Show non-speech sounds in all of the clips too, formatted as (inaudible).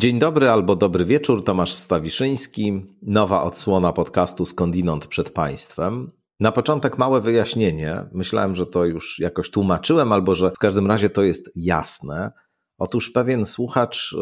Dzień dobry albo dobry wieczór, Tomasz Stawiszyński. Nowa odsłona podcastu Skądinąd przed Państwem. Na początek małe wyjaśnienie. Myślałem, że to już jakoś tłumaczyłem, albo że w każdym razie to jest jasne. Otóż pewien słuchacz y,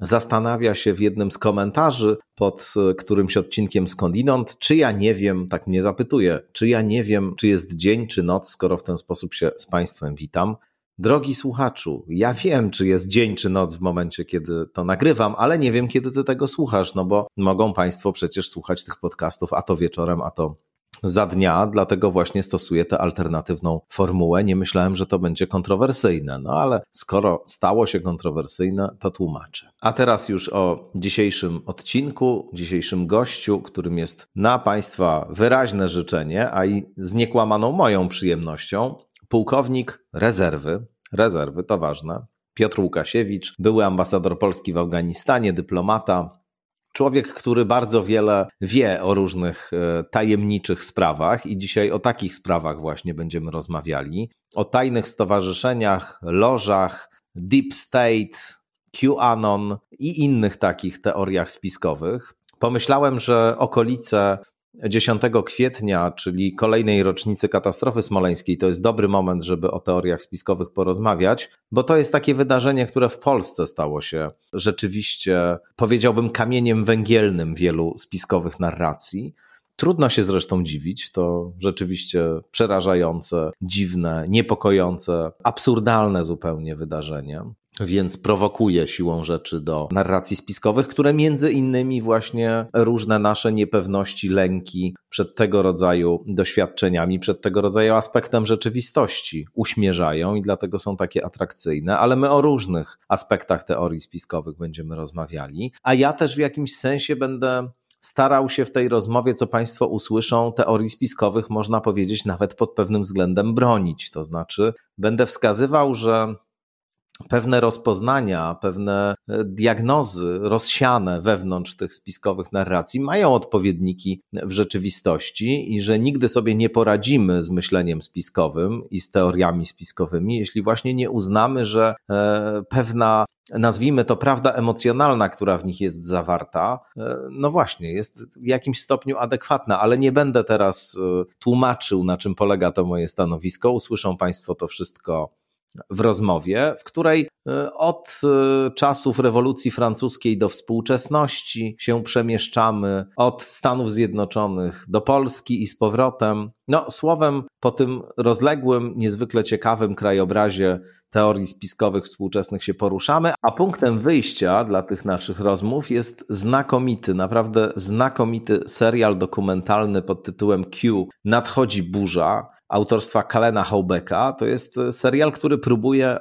zastanawia się w jednym z komentarzy pod y, którymś odcinkiem skądinąd, czy ja nie wiem, tak mnie zapytuje, czy ja nie wiem, czy jest dzień, czy noc, skoro w ten sposób się z Państwem witam. Drogi słuchaczu, ja wiem, czy jest dzień czy noc w momencie, kiedy to nagrywam, ale nie wiem, kiedy ty tego słuchasz, no bo mogą Państwo przecież słuchać tych podcastów, a to wieczorem, a to za dnia, dlatego właśnie stosuję tę alternatywną formułę. Nie myślałem, że to będzie kontrowersyjne, no ale skoro stało się kontrowersyjne, to tłumaczę. A teraz już o dzisiejszym odcinku, dzisiejszym gościu, którym jest na Państwa wyraźne życzenie, a i z niekłamaną moją przyjemnością, pułkownik rezerwy, rezerwy to ważne, Piotr Łukasiewicz, były ambasador Polski w Afganistanie, dyplomata, człowiek, który bardzo wiele wie o różnych e, tajemniczych sprawach i dzisiaj o takich sprawach właśnie będziemy rozmawiali. O tajnych stowarzyszeniach, lożach, Deep State, QAnon i innych takich teoriach spiskowych. Pomyślałem, że okolice 10 kwietnia, czyli kolejnej rocznicy katastrofy smoleńskiej, to jest dobry moment, żeby o teoriach spiskowych porozmawiać, bo to jest takie wydarzenie, które w Polsce stało się rzeczywiście, powiedziałbym, kamieniem węgielnym wielu spiskowych narracji. Trudno się zresztą dziwić, to rzeczywiście przerażające, dziwne, niepokojące, absurdalne zupełnie wydarzenie. Więc prowokuje siłą rzeczy do narracji spiskowych, które między innymi właśnie różne nasze niepewności, lęki przed tego rodzaju doświadczeniami, przed tego rodzaju aspektem rzeczywistości uśmierzają i dlatego są takie atrakcyjne, ale my o różnych aspektach teorii spiskowych będziemy rozmawiali, a ja też w jakimś sensie będę starał się w tej rozmowie, co Państwo usłyszą, teorii spiskowych, można powiedzieć, nawet pod pewnym względem bronić. To znaczy, będę wskazywał, że pewne rozpoznania, pewne e, diagnozy rozsiane wewnątrz tych spiskowych narracji mają odpowiedniki w rzeczywistości i że nigdy sobie nie poradzimy z myśleniem spiskowym i z teoriami spiskowymi, jeśli właśnie nie uznamy, że e, pewna nazwijmy to prawda emocjonalna, która w nich jest zawarta, e, no właśnie, jest w jakimś stopniu adekwatna, ale nie będę teraz tłumaczył, na czym polega to moje stanowisko. Usłyszą Państwo to wszystko w rozmowie, w której e, od e, czasów rewolucji francuskiej do współczesności się przemieszczamy, od Stanów Zjednoczonych do Polski i z powrotem. No, słowem, po tym rozległym, niezwykle ciekawym krajobrazie teorii spiskowych współczesnych się poruszamy, a punktem wyjścia dla tych naszych rozmów jest znakomity, naprawdę znakomity serial dokumentalny pod tytułem Q Nadchodzi burza autorstwa Kalena Haubeka. To jest e, serial, który próbuje e,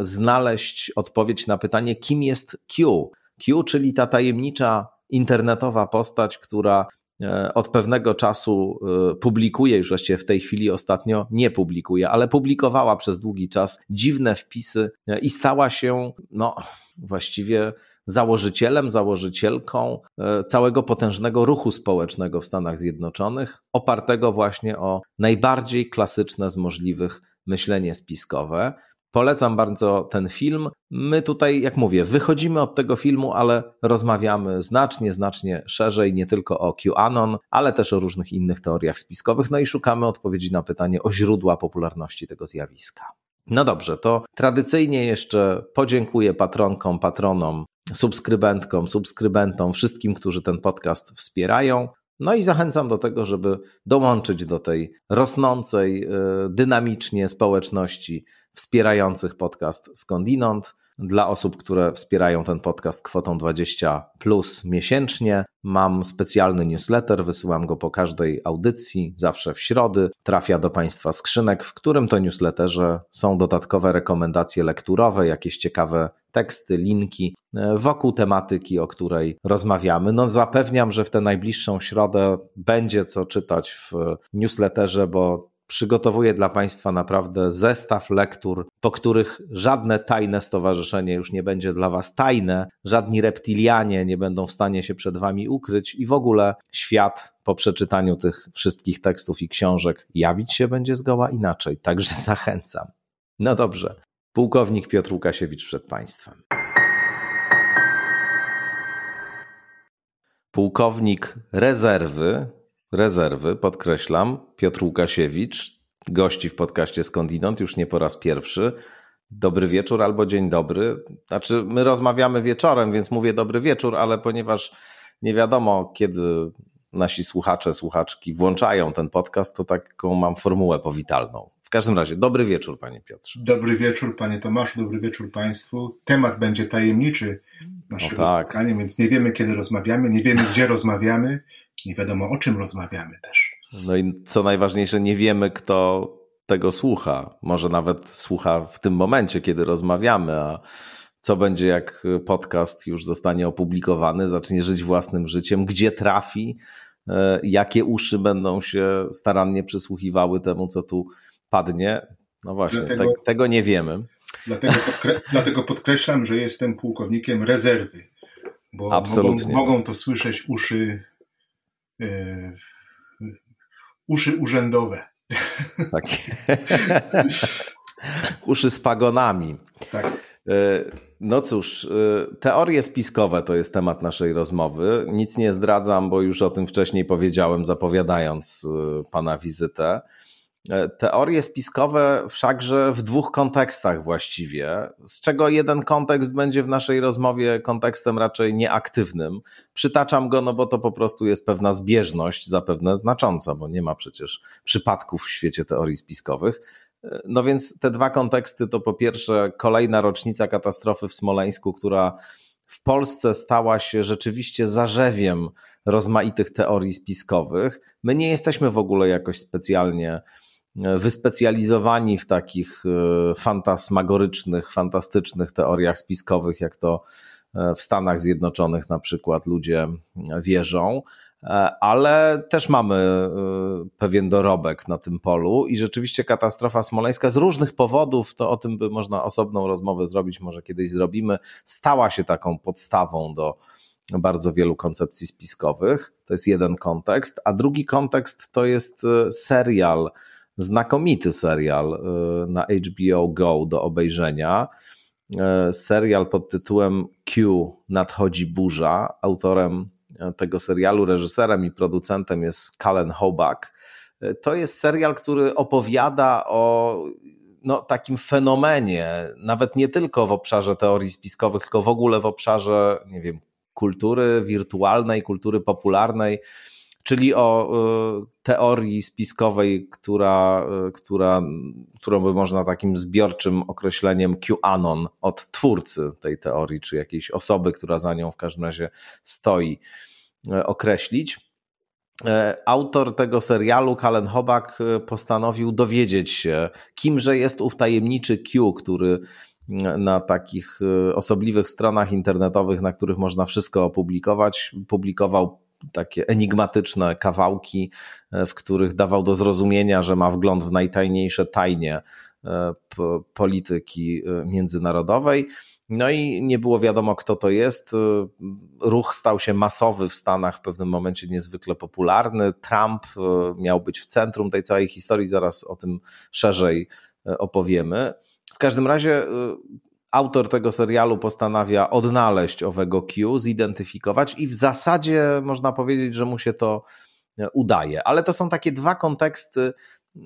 znaleźć odpowiedź na pytanie, kim jest Q. Q, czyli ta tajemnicza internetowa postać, która e, od pewnego czasu publikuje, już właściwie w tej chwili ostatnio nie publikuje, ale publikowała przez długi czas dziwne wpisy i stała się, no, właściwie założycielem, założycielką e, całego potężnego ruchu społecznego w Stanach Zjednoczonych, opartego właśnie o najbardziej klasyczne z możliwych myślenie spiskowe. Polecam bardzo ten film. My tutaj, jak mówię, wychodzimy od tego filmu, ale rozmawiamy znacznie, znacznie szerzej, nie tylko o QAnon, ale też o różnych innych teoriach spiskowych, no i szukamy odpowiedzi na pytanie o źródła popularności tego zjawiska. No dobrze, to tradycyjnie jeszcze podziękuję patronkom, patronom subskrybentkom, subskrybentom, wszystkim, którzy ten podcast wspierają. No i zachęcam do tego, żeby dołączyć do tej rosnącej y, dynamicznie społeczności wspierających podcast skądinąd. Dla osób, które wspierają ten podcast kwotą 20 plus miesięcznie, mam specjalny newsletter, wysyłam go po każdej audycji, zawsze w środy. Trafia do Państwa skrzynek, w którym to newsletterze są dodatkowe rekomendacje lekturowe, jakieś ciekawe teksty, linki e, wokół tematyki, o której rozmawiamy. No zapewniam, że w tę najbliższą środę będzie co czytać w newsletterze, bo przygotowuję dla Państwa naprawdę zestaw lektur, po których żadne tajne stowarzyszenie już nie będzie dla Was tajne, żadni reptilianie nie będą w stanie się przed Wami ukryć i w ogóle świat po przeczytaniu tych wszystkich tekstów i książek jawić się będzie zgoła inaczej. Także (laughs) zachęcam. No dobrze, pułkownik Piotr Łukasiewicz przed Państwem. pułkownik rezerwy, rezerwy, podkreślam, Piotr Łukasiewicz, gości w podcaście Skądinąd już nie po raz pierwszy. Dobry wieczór albo dzień dobry. Znaczy, my rozmawiamy wieczorem, więc mówię dobry wieczór, ale ponieważ nie wiadomo, kiedy nasi słuchacze, słuchaczki włączają ten podcast, to taką mam formułę powitalną. W każdym razie, dobry wieczór, panie Piotrze. Dobry wieczór, panie Tomaszu, dobry wieczór państwu. Temat będzie tajemniczy naszego tak. spotkania, więc nie wiemy, kiedy rozmawiamy, nie wiemy, gdzie rozmawiamy, nie wiadomo, o czym rozmawiamy też. No i co najważniejsze, nie wiemy, kto tego słucha. Może nawet słucha w tym momencie, kiedy rozmawiamy, a co będzie, jak podcast już zostanie opublikowany, zacznie żyć własnym życiem, gdzie trafi, e, jakie uszy będą się starannie przysłuchiwały temu, co tu padnie. No właśnie, dlatego, te, tego nie wiemy. Dlatego, podkre (laughs) dlatego podkreślam, że jestem pułkownikiem rezerwy, bo. Mogą, mogą to słyszeć uszy, yy, uszy urzędowe. Tak. (laughs) uszy z pagonami. Tak. E, no cóż, e, teorie spiskowe to jest temat naszej rozmowy. Nic nie zdradzam, bo już o tym wcześniej powiedziałem, zapowiadając e, pana wizytę. Teorie spiskowe wszakże w dwóch kontekstach właściwie, z czego jeden kontekst będzie w naszej rozmowie kontekstem raczej nieaktywnym. Przytaczam go, no bo to po prostu jest pewna zbieżność, zapewne znacząca, bo nie ma przecież przypadków w świecie teorii spiskowych. No więc te dwa konteksty to po pierwsze kolejna rocznica katastrofy w Smoleńsku, która w Polsce stała się rzeczywiście zarzewiem rozmaitych teorii spiskowych. My nie jesteśmy w ogóle jakoś specjalnie e, wyspecjalizowani w takich e, fantasmagorycznych, fantastycznych teoriach spiskowych, jak to e, w Stanach Zjednoczonych na przykład ludzie wierzą. E, ale też mamy e, pewien dorobek na tym polu i rzeczywiście katastrofa smoleńska z różnych powodów, to o tym by można osobną rozmowę zrobić, może kiedyś zrobimy, stała się taką podstawą do bardzo wielu koncepcji spiskowych. To jest jeden kontekst, a drugi kontekst to jest e, serial, znakomity serial na HBO Go do obejrzenia. Serial pod tytułem Q Nadchodzi burza, autorem tego serialu reżyserem i producentem jest Cullen Hobak. To jest serial, który opowiada o no, takim fenomenie, nawet nie tylko w obszarze teorii spiskowych, tylko w ogóle w obszarze, nie wiem, kultury wirtualnej, kultury popularnej, czyli o y, teorii spiskowej, która, y, która, którą by można takim zbiorczym określeniem QAnon od twórcy tej teorii, czy jakiejś osoby, która za nią w każdym razie stoi, y, określić. Autor tego serialu, Kalen Hobak, postanowił dowiedzieć się, kimże jest ów tajemniczy Q, który na takich osobliwych stronach internetowych, na których można wszystko opublikować, publikował takie enigmatyczne kawałki, e, w których dawał do zrozumienia, że ma wgląd w najtajniejsze tajnie e, polityki e, międzynarodowej. No i nie było wiadomo, kto to jest. Ruch stał się masowy w Stanach, w pewnym momencie niezwykle popularny. Trump miał być w centrum tej całej historii, zaraz o tym szerzej opowiemy. W każdym razie autor tego serialu postanawia odnaleźć owego Q, zidentyfikować i w zasadzie można powiedzieć, że mu się to e, udaje. Ale to są takie dwa konteksty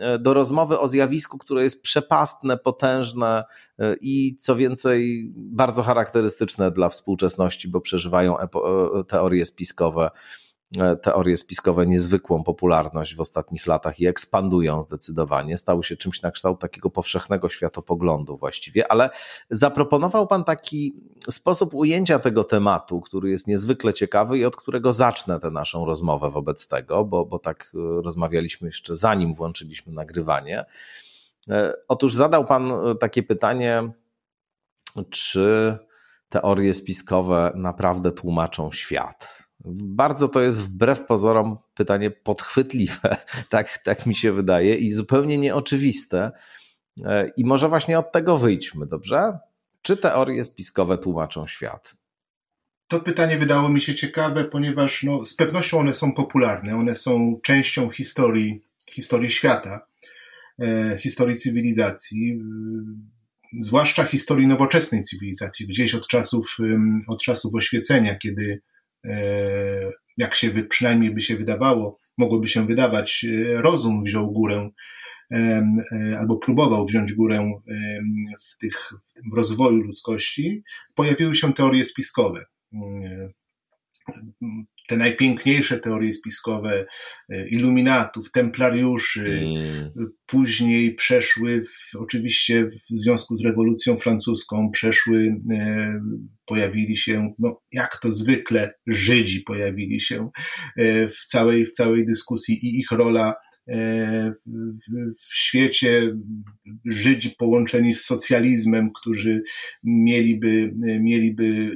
e, do rozmowy o zjawisku, które jest przepastne, potężne e, i co więcej, bardzo charakterystyczne dla współczesności, bo przeżywają teorie spiskowe teorie spiskowe niezwykłą popularność w ostatnich latach i ekspandują zdecydowanie. Stały się czymś na kształt takiego powszechnego światopoglądu właściwie, ale zaproponował Pan taki sposób ujęcia tego tematu, który jest niezwykle ciekawy i od którego zacznę tę naszą rozmowę wobec tego, bo, bo tak e, rozmawialiśmy jeszcze zanim włączyliśmy nagrywanie. E, otóż zadał Pan takie pytanie, czy teorie spiskowe naprawdę tłumaczą świat? Bardzo to jest wbrew pozorom pytanie podchwytliwe, (laughs) tak, tak mi się wydaje, i zupełnie nieoczywiste. E, I może właśnie od tego wyjdźmy, dobrze? Czy teorie spiskowe tłumaczą świat? To pytanie wydało mi się ciekawe, ponieważ no, z pewnością one są popularne, one są częścią historii, historii świata, e, historii cywilizacji, e, zwłaszcza historii nowoczesnej cywilizacji, gdzieś od czasów, od czasów oświecenia, kiedy E, jak się przynajmniej by się wydawało, mogłoby się wydawać, rozum wziął górę albo próbował wziąć górę w, tych, w rozwoju ludzkości, pojawiły się teorie spiskowe te najpiękniejsze teorie spiskowe e, iluminatów, templariuszy, mm. później przeszły, w, oczywiście w związku z rewolucją francuską, przeszły, e, pojawili się, no jak to zwykle, Żydzi pojawili się e, w całej, w całej dyskusji i ich rola w, w świecie Żydzi połączeni z socjalizmem, którzy mieliby, mieliby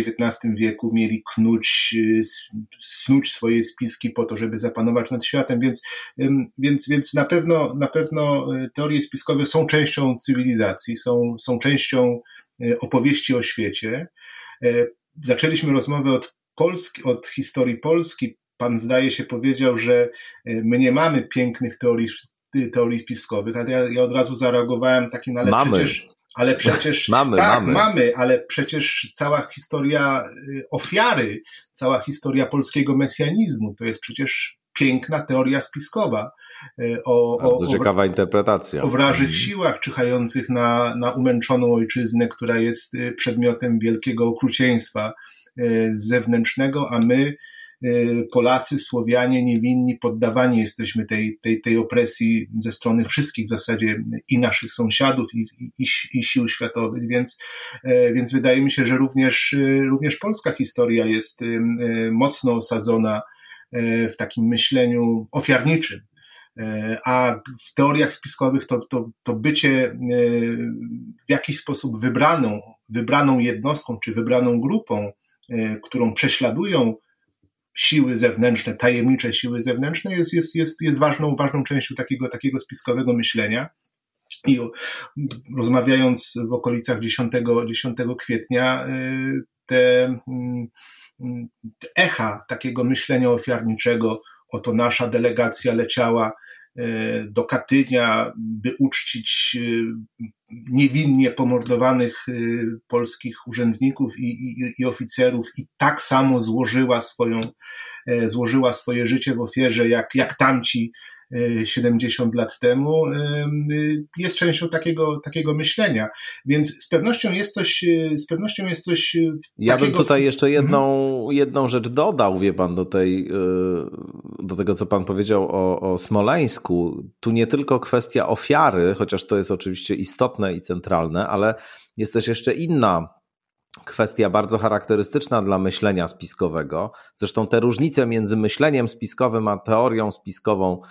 XIX wieku mieli knuć, y, snuć swoje spiski po to, żeby zapanować nad światem, więc, więc, więc na, pewno, na pewno y, teorie spiskowe są częścią cywilizacji, są, są częścią y, opowieści o świecie. Zaczęliśmy rozmowę od Polski, od historii Polski. Pan zdaje się powiedział, że my nie mamy pięknych teorii teorii spiskowych, ale ja, ja, od razu zareagowałem takim, ale mamy. przecież ale przecież. (laughs) mamy, tak, mamy. mamy, ale przecież cała historia y, ofiary, cała historia polskiego mesjanizmu to jest przecież piękna teoria spiskowa. Y, o, Bardzo o, ciekawa o, interpretacja. O wrażych mhm. siłach czyhających na, na umęczoną ojczyznę, która jest y, przedmiotem wielkiego okrucieństwa zewnętrznego, a my Polacy, Słowianie, niewinni, poddawani jesteśmy tej, tej, tej opresji ze strony wszystkich w zasadzie i naszych sąsiadów, i, i, i sił światowych, więc, e, więc wydaje mi się, że również, y, również polska historia jest y, mocno osadzona w takim myśleniu ofiarniczym. A w teoriach spiskowych to, to, to bycie w jakiś sposób wybraną, wybraną jednostką czy wybraną grupą, którą prześladują siły zewnętrzne, tajemnicze siły zewnętrzne jest, jest, jest, jest ważną, ważną częścią takiego, takiego spiskowego myślenia. I rozmawiając w okolicach 10, 10 kwietnia, y, te, mm, te echa takiego myślenia ofiarniczego, oto nasza delegacja leciała do Katynia, by uczcić e, niewinnie pomordowanych e, polskich urzędników i, i, i, oficerów i tak samo złożyła, swoją, złożyła swoje życie w ofierze, jak, jak tamci 70 lat temu, jest częścią takiego, takiego myślenia. Więc z pewnością jest coś, z pewnością jest coś. Ja bym tutaj jeszcze jedną, mhm. jedną rzecz dodał, wie pan, do tej, do tego, co pan powiedział o, o Smoleńsku. Tu nie tylko kwestia ofiary, chociaż to jest oczywiście istotne i centralne, ale jest też jeszcze inna kwestia bardzo charakterystyczna dla myślenia spiskowego. Zresztą te różnice między myśleniem spiskowym a teorią spiskową e,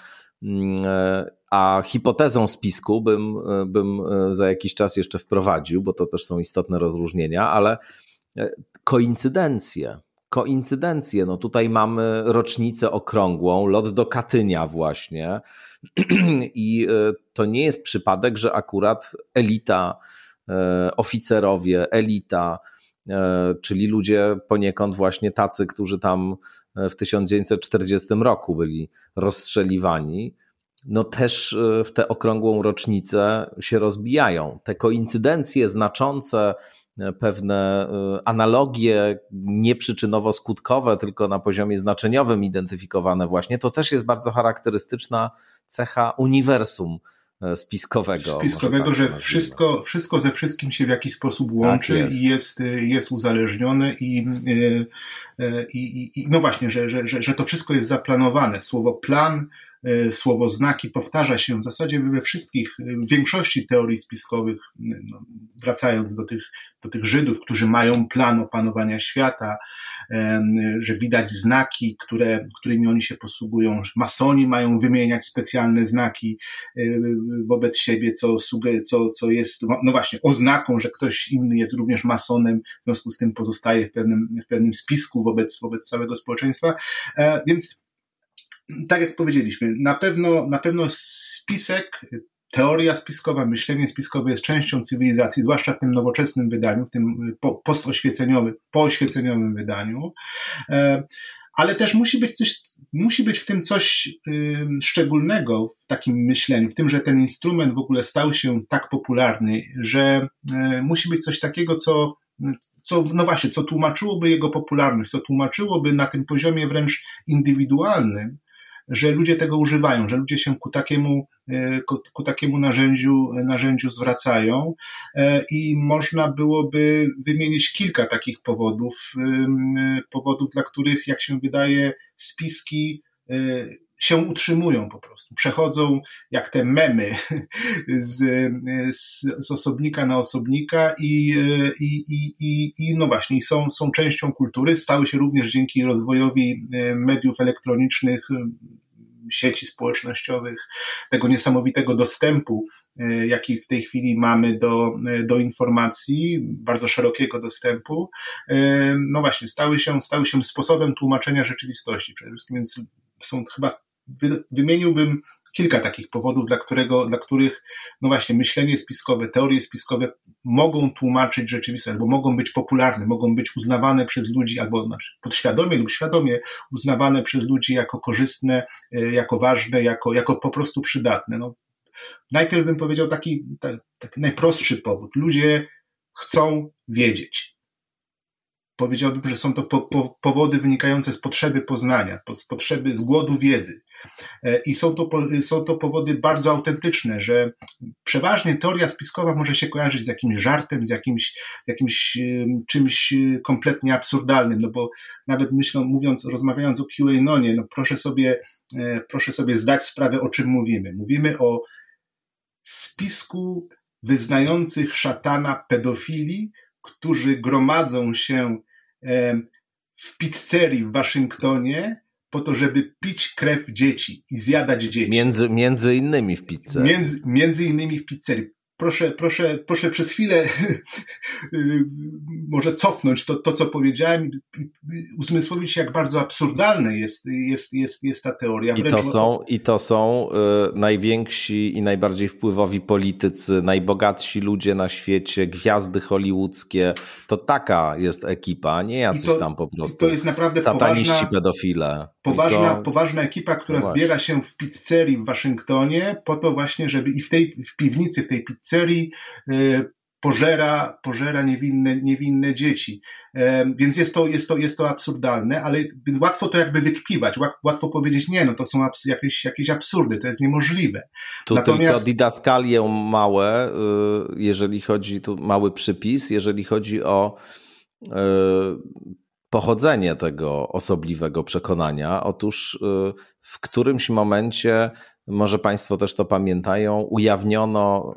a hipotezą spisku bym, e, bym e, za jakiś czas jeszcze wprowadził, bo to też są istotne rozróżnienia, ale koincydencje. Koincydencje. No tutaj mamy rocznicę okrągłą, lot do Katynia właśnie. (clears throat) I to nie jest przypadek, że akurat elita, oficerowie, elita, czyli ludzie poniekąd właśnie tacy, którzy tam w 1940 roku byli rozstrzeliwani, no też e, w tę okrągłą rocznicę się rozbijają. Te koincydencje znaczące, e, pewne e, analogie nieprzyczynowo-skutkowe, tylko na poziomie znaczeniowym identyfikowane właśnie, to też jest bardzo charakterystyczna cecha uniwersum E, spiskowego. Spiskowego, tak że wszystko, wszystko ze wszystkim się w jakiś sposób tak łączy tak jest. i jest, jest uzależnione i, e, i, i, no właśnie, że, że, że, że to wszystko jest zaplanowane. Słowo plan E, słowo znaki powtarza się w zasadzie we wszystkich, w większości teorii spiskowych, no, wracając do tych, do tych Żydów, którzy mają plan opanowania świata, że widać znaki, które, którymi oni się posługują. Masoni mają wymieniać specjalne znaki e, wobec siebie, co, co, co jest, no właśnie, oznaką, że ktoś inny jest również masonem, w związku z tym pozostaje w pewnym, w pewnym spisku wobec, wobec całego społeczeństwa. E, więc tak jak powiedzieliśmy, na pewno, na pewno spisek, teoria spiskowa, myślenie spiskowe jest częścią cywilizacji, zwłaszcza w tym nowoczesnym wydaniu, w tym postoświeceniowym, pooświeceniowym wydaniu. E, ale też musi być coś, musi być w tym coś szczególnego w takim myśleniu, w tym, że ten instrument w ogóle stał się tak popularny, że e, musi być coś takiego, co co, no właśnie, co tłumaczyłoby jego popularność, co tłumaczyłoby na tym poziomie wręcz indywidualnym, że ludzie tego używają, że ludzie się ku takiemu, e, ku, takiemu narzędziu, narzędziu zwracają e, i można byłoby wymienić kilka takich powodów, powodów, dla których, jak się wydaje, spiski e, się utrzymują po prostu. Przechodzą jak te memy (laughs) z, z, z osobnika na osobnika i, i, i, i, i no właśnie, są, są częścią kultury. Stały się również dzięki rozwojowi e, mediów elektronicznych, e, sieci społecznościowych, tego niesamowitego dostępu, e, jaki w tej chwili mamy do, do informacji, bardzo szerokiego dostępu, no właśnie, stały się, stały się sposobem tłumaczenia rzeczywistości przede wszystkim, więc są chyba wymieniłbym kilka takich powodów, dla, którego, dla których, no właśnie, myślenie spiskowe, teorie spiskowe mogą tłumaczyć rzeczywistość, albo mogą być popularne, mogą być uznawane przez ludzi, albo znaczy, podświadomie lub świadomie uznawane przez ludzi jako korzystne, e, jako ważne, jako, jako po prostu przydatne. No, najpierw bym powiedział taki, taki najprostszy powód. Ludzie chcą wiedzieć powiedziałbym, że są to po, po, powody wynikające z potrzeby poznania, z potrzeby, z głodu wiedzy. E, I są to, są to powody bardzo autentyczne, że przeważnie teoria spiskowa może się kojarzyć z jakimś żartem, z jakimś, jakimś czymś e, kompletnie absurdalnym, no bo nawet myślą, mówiąc, rozmawiając o QAnonie, no proszę sobie, e, proszę sobie zdać sprawę, o czym mówimy. Mówimy o spisku wyznających szatana pedofili, którzy gromadzą się w pizzerii w Waszyngtonie po to, żeby pić krew dzieci i zjadać dzieci. Między, między innymi w pizzerii. Między, między innymi w pizzerii proszę, proszę, proszę przez chwilę (laughs) może cofnąć to, to, co powiedziałem i uzmysłowić jak bardzo absurdalne jest, jest, jest, jest ta teoria. I to są, i to są y, najwięksi i najbardziej wpływowi politycy, najbogatsi ludzie na świecie, gwiazdy hollywoodzkie. To taka jest ekipa, nie jacyś to, tam po prostu to jest naprawdę sataniści poważna, pedofile. Poważna, poważna ekipa, która no zbiera się w pizzerii w Waszyngtonie po to właśnie, żeby i w tej w piwnicy, w tej pizzerii y, pożera, pożera niewinne, niewinne dzieci. Więc jest to, jest, to, jest to absurdalne, ale łatwo to jakby wykpiwać, łatwo powiedzieć, nie, no to są jakieś, jakieś absurdy, to jest niemożliwe. Tu Natomiast... didaskalię małe, y, jeżeli chodzi, tu mały przypis, jeżeli chodzi o y, pochodzenie tego osobliwego przekonania. Otóż w którymś momencie, może Państwo też to pamiętają, ujawniono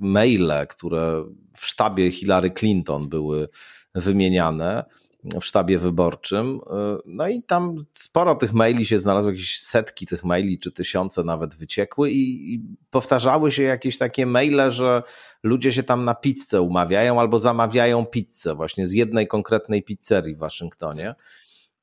maile, które w sztabie Hillary Clinton były wymieniane w sztabie wyborczym. No i tam sporo tych maili się znalazło, jakieś setki tych maili, czy tysiące nawet wyciekły i, i powtarzały się jakieś takie maile, że ludzie się tam na pizzę umawiają albo zamawiają pizzę właśnie z jednej konkretnej pizzerii w Waszyngtonie.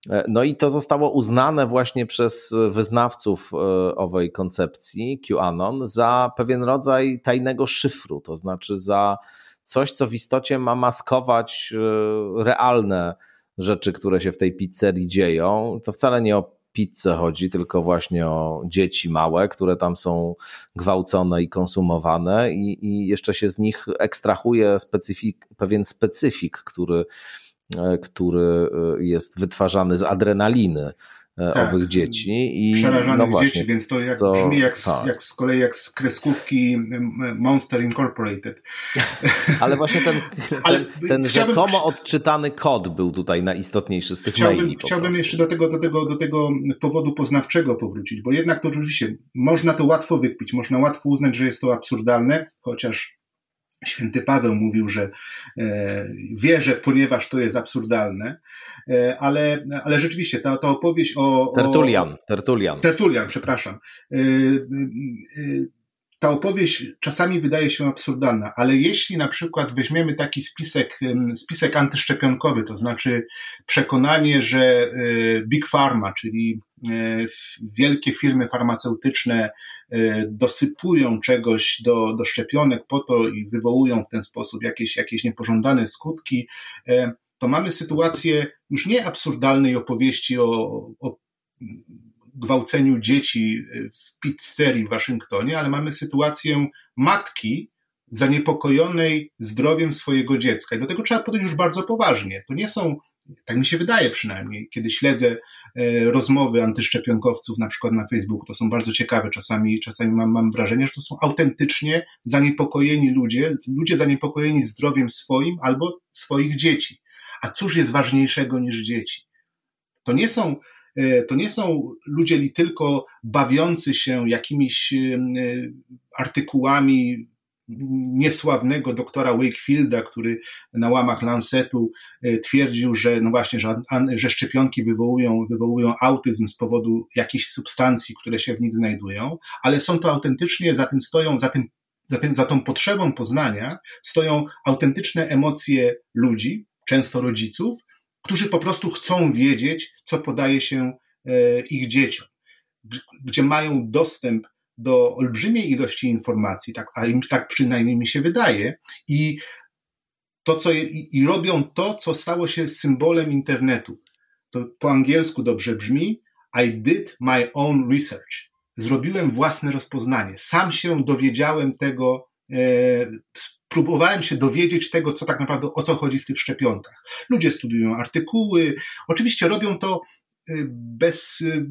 E, no i to zostało uznane właśnie przez wyznawców e, owej koncepcji QAnon za pewien rodzaj tajnego szyfru, to znaczy za coś, co w istocie ma maskować e, realne rzeczy, które się w tej pizzerii dzieją. To wcale nie o pizzę chodzi, tylko właśnie o dzieci małe, które tam są gwałcone i konsumowane, i, i jeszcze się z nich ekstrahuje specyfik, pewien specyfik, który E, który e, jest wytwarzany z adrenaliny e, tak, owych dzieci. I, przerażanych no właśnie, dzieci, więc to, jak, to brzmi jak, tak. jak z kolei jak z kreskówki Monster Incorporated. (laughs) Ale właśnie ten, (laughs) ten, ten rzekomo odczytany kod był tutaj najistotniejszy z tych chciałbym, maili. Chciałbym jeszcze do tego, do, tego, do tego powodu poznawczego powrócić, bo jednak to oczywiście można to łatwo wykpić, można łatwo uznać, że jest to absurdalne, chociaż Święty Paweł mówił, że e, wierzę, ponieważ to jest absurdalne, e, ale, ale rzeczywiście ta, ta opowieść o. Tertulian, Tertulian. Tertulian, przepraszam. E, ta opowieść czasami wydaje się absurdalna, ale jeśli na przykład weźmiemy taki spisek, spisek antyszczepionkowy, to znaczy przekonanie, że Big Pharma, czyli wielkie firmy farmaceutyczne dosypują czegoś do, do szczepionek po to i wywołują w ten sposób jakieś, jakieś niepożądane skutki, to mamy sytuację już nie absurdalnej opowieści o, o gwałceniu dzieci w pizzerii w Waszyngtonie, ale mamy sytuację matki zaniepokojonej zdrowiem swojego dziecka. I do tego trzeba podejść już bardzo poważnie. To nie są tak mi się wydaje przynajmniej, kiedy śledzę e, rozmowy antyszczepionkowców, na przykład na Facebooku, to są bardzo ciekawe. Czasami, czasami mam, mam wrażenie, że to są autentycznie zaniepokojeni ludzie, ludzie zaniepokojeni zdrowiem swoim albo swoich dzieci. A cóż jest ważniejszego niż dzieci? To nie są, to nie są ludzie tylko bawiący się jakimiś e, artykułami niesławnego doktora Wakefielda, który na łamach Lancetu e, twierdził, że no właśnie, że, że szczepionki wywołują, wywołują autyzm z powodu jakichś substancji, które się w nich znajdują, ale są to autentycznie, za tym stoją, za tym za, tym, za tą potrzebą poznania stoją autentyczne emocje ludzi, często rodziców, którzy po prostu chcą wiedzieć, co podaje się e, ich dzieciom, gdzie mają dostęp do olbrzymiej ilości informacji, tak, a im tak przynajmniej mi się wydaje, i to, co i, i robią to, co stało się symbolem internetu. To po angielsku dobrze brzmi I did my own research. Zrobiłem własne rozpoznanie. Sam się dowiedziałem tego, e, próbowałem się dowiedzieć tego, co tak naprawdę, o co chodzi w tych szczepionkach. Ludzie studiują artykuły, oczywiście robią to Y, bez y,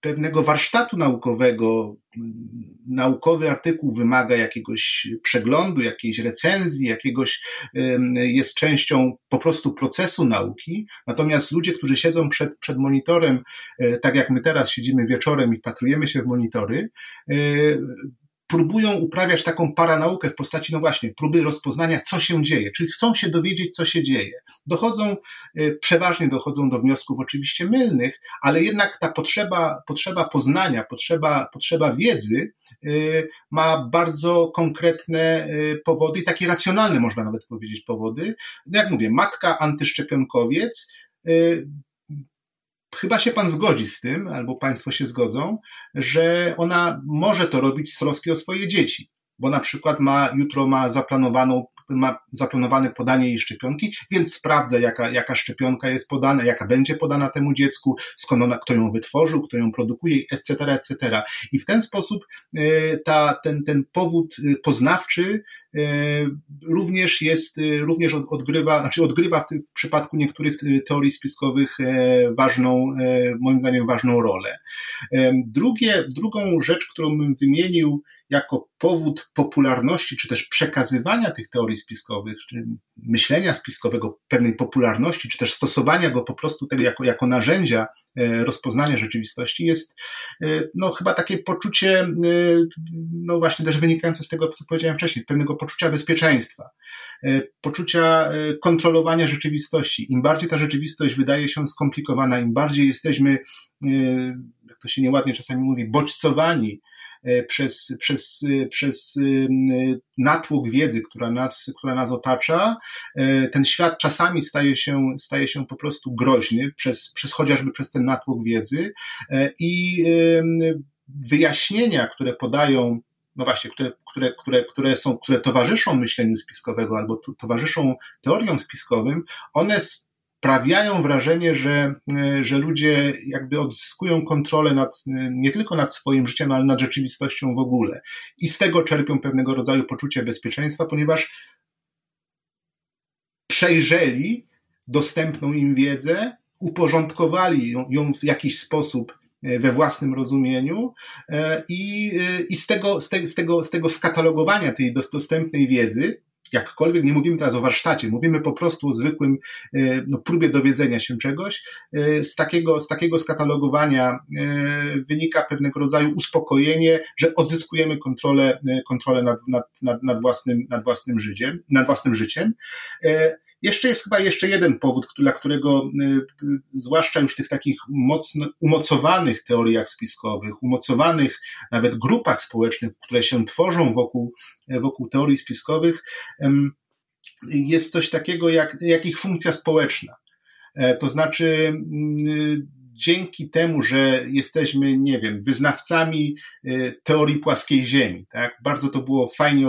pewnego warsztatu naukowego, naukowy artykuł wymaga jakiegoś przeglądu, jakiejś recenzji, jakiegoś, jest częścią po prostu procesu nauki. Natomiast ludzie, którzy siedzą przed, przed monitorem, y, tak jak my teraz siedzimy wieczorem i wpatrujemy się w monitory, próbują uprawiać taką paranaukę w postaci, no właśnie, próby rozpoznania, co się dzieje, czyli chcą się dowiedzieć, co się dzieje. Dochodzą, e, przeważnie dochodzą do wniosków oczywiście mylnych, ale jednak ta potrzeba, potrzeba poznania, potrzeba, potrzeba wiedzy e, ma bardzo konkretne e, powody i takie racjonalne, można nawet powiedzieć, powody. No jak mówię, matka antyszczepionkowiec chyba się pan zgodzi z tym, albo państwo się zgodzą, że ona może to robić z troski o swoje dzieci, bo na przykład ma, jutro ma zaplanowaną ma zaplanowane podanie jej szczepionki, więc sprawdza, jaka, jaka szczepionka jest podana, jaka będzie podana temu dziecku, skąd ona, kto ją wytworzył, kto ją produkuje, etc., etc. I w ten sposób e, ta, ten, ten powód e, poznawczy e, również jest, również odgrywa, znaczy odgrywa w, tym, w przypadku niektórych teorii spiskowych ważną, moim zdaniem ważną rolę. Drugie, drugą rzecz, którą bym wymienił, jako powód popularności, czy też przekazywania tych teorii spiskowych, czy myślenia spiskowego, pewnej popularności, czy też stosowania go po prostu tego jako, jako narzędzia e, rozpoznania rzeczywistości, jest e, no, chyba takie poczucie, e, no właśnie też wynikające z tego, co powiedziałem wcześniej, pewnego poczucia bezpieczeństwa, poczucia kontrolowania rzeczywistości. Im bardziej ta rzeczywistość wydaje się skomplikowana, im bardziej jesteśmy, jak to się nieładnie czasami mówi, bodźcowani E, przez, przez, przez natłok wiedzy, która nas, która nas otacza, e, ten świat czasami staje się, staje się po prostu groźny przez, przez chociażby przez ten natłok wiedzy e, i wyjaśnienia, które podają no właśnie, które, które, które, które, są, które towarzyszą myśleniu spiskowego albo towarzyszą teoriom spiskowym, one sprawiają wrażenie, że, e, że ludzie jakby odzyskują kontrolę nad, e, nie tylko nad swoim życiem, ale nad rzeczywistością w ogóle. I z tego czerpią pewnego rodzaju poczucie bezpieczeństwa, ponieważ przejrzeli dostępną im wiedzę, uporządkowali ją, w jakiś sposób e, we własnym rozumieniu i, i z, tego, z, te, z, tego, z tego skatalogowania tej dostępnej wiedzy jakkolwiek nie mówimy teraz o warsztacie, mówimy po prostu o zwykłym e, no, próbie dowiedzenia się czegoś. E, z takiego, z takiego skatalogowania e, wynika pewnego rodzaju uspokojenie, że odzyskujemy kontrolę, kontrolę nad, nad, nad, nad, własnym, nad, własnym życiem, nad własnym życiem. Jeszcze jest chyba jeszcze jeden powód, dla którego, y, zwłaszcza już tych takich mocno umocowanych teoriach spiskowych, umocowanych nawet grupach społecznych, które się tworzą wokół, wokół teorii spiskowych, jest coś takiego jak, jak ich funkcja społeczna. E, to znaczy, y, dzięki temu, że jesteśmy, nie wiem, wyznawcami y, teorii płaskiej Ziemi, tak? Bardzo to było fajnie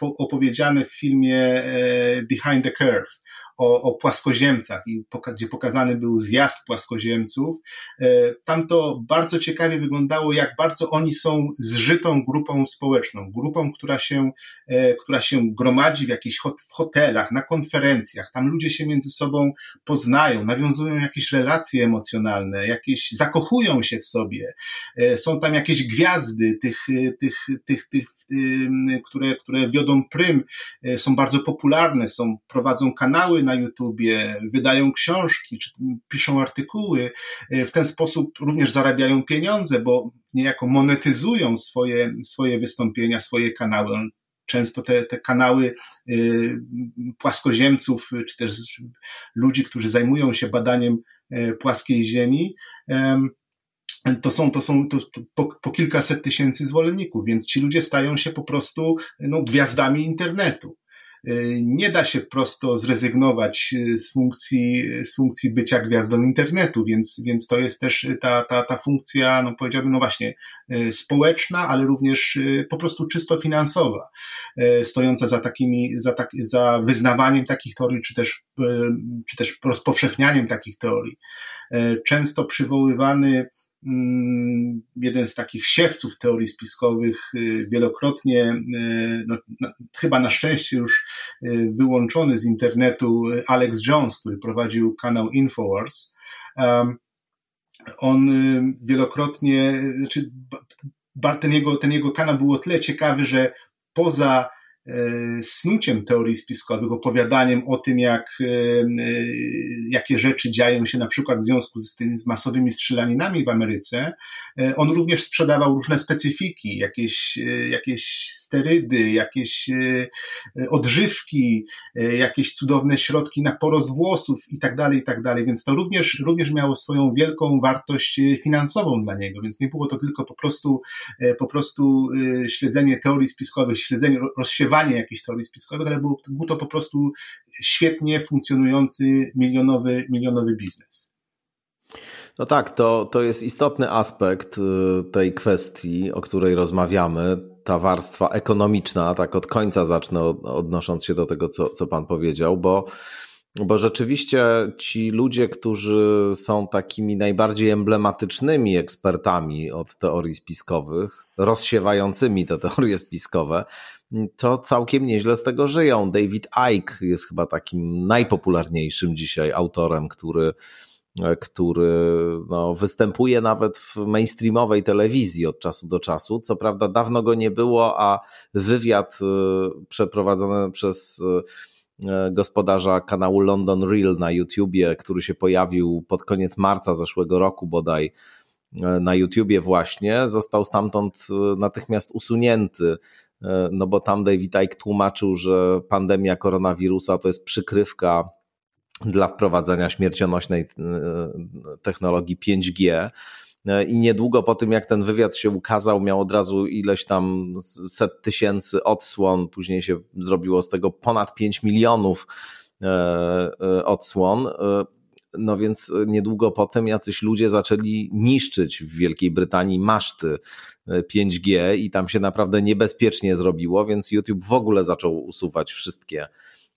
opowiedziane w filmie e, Behind the Curve o, o płaskoziemcach, i poka gdzie pokazany był zjazd płaskoziemców. Tam to bardzo ciekawie wyglądało, jak bardzo oni są zżytą grupą społeczną, grupą, która się, która się gromadzi w jakichś w hotelach, na konferencjach. Tam ludzie się między sobą poznają, nawiązują jakieś relacje emocjonalne, jakieś zakochują się w sobie. Są tam jakieś gwiazdy tych, tych, tych, tych, które, które wiodą prym, są bardzo popularne, są, prowadzą kanały na YouTubie, wydają książki, czy piszą artykuły. W ten sposób również zarabiają pieniądze, bo niejako monetyzują swoje, swoje wystąpienia, swoje kanały. Często te, te kanały y, płaskoziemców, czy też ludzi, którzy zajmują się badaniem y, płaskiej ziemi, to są, to są to, to po, po, kilkaset tysięcy zwolenników, więc ci ludzie stają się po prostu no, gwiazdami internetu. Y, nie da się prosto zrezygnować y, z funkcji, z funkcji bycia gwiazdą internetu, więc, więc to jest też ta, ta, ta funkcja, no powiedziałbym, no właśnie, y, społeczna, ale również po prostu czysto finansowa, stojąca za takimi, za, tak, za wyznawaniem takich teorii, czy też, czy też rozpowszechnianiem takich teorii. Często przywoływany jeden z takich siewców teorii spiskowych, y, wielokrotnie, y, no, chyba na szczęście już y, wyłączony z internetu, Alex Jones, który prowadził kanał Infowars. On wielokrotnie, znaczy, ten jego, ten jego kanał był o tyle ciekawy, że poza snuciem teorii spiskowych, opowiadaniem o tym, jak, e, e, jakie rzeczy dzieją się na przykład w związku z tymi masowymi strzelaninami w Ameryce. On również sprzedawał różne specyfiki, jakieś, jakieś sterydy, jakieś odżywki, jakieś cudowne środki na porost włosów i tak dalej, i tak dalej. Więc to również, również miało swoją wielką wartość finansową dla niego, więc nie było to tylko po prostu, po prostu śledzenie teorii spiskowych, śledzenie, rozsiewanie rozgrywanie jakichś teorii spiskowych, ale był, był to po prostu świetnie funkcjonujący milionowy, milionowy biznes. No tak, to, to jest istotny aspekt y, tej kwestii, o której rozmawiamy. Ta warstwa ekonomiczna, tak od końca zacznę odnosząc się do tego, co, co Pan powiedział, bo bo rzeczywiście ci ludzie, którzy są takimi najbardziej emblematycznymi ekspertami od teorii spiskowych, rozsiewającymi te teorie spiskowe, to całkiem nieźle z tego żyją. David Icke jest chyba takim najpopularniejszym dzisiaj autorem, który, który no, występuje nawet w mainstreamowej telewizji od czasu do czasu. Co prawda dawno go nie było, a wywiad y, przeprowadzony przez y, gospodarza kanału London Real na YouTubie, który się pojawił pod koniec marca zeszłego roku bodaj na YouTubie właśnie, został stamtąd natychmiast usunięty E, no bo tam David Icke tłumaczył, że pandemia koronawirusa to jest przykrywka dla wprowadzenia śmiercionośnej e, technologii 5G. E, I niedługo po tym, jak ten wywiad się ukazał, miał od razu ileś tam set tysięcy odsłon, później się zrobiło z tego ponad 5 milionów odsłon. No więc niedługo potem jacyś ludzie zaczęli niszczyć w Wielkiej Brytanii maszty 5G i tam się naprawdę niebezpiecznie zrobiło, więc YouTube w ogóle zaczął usuwać wszystkie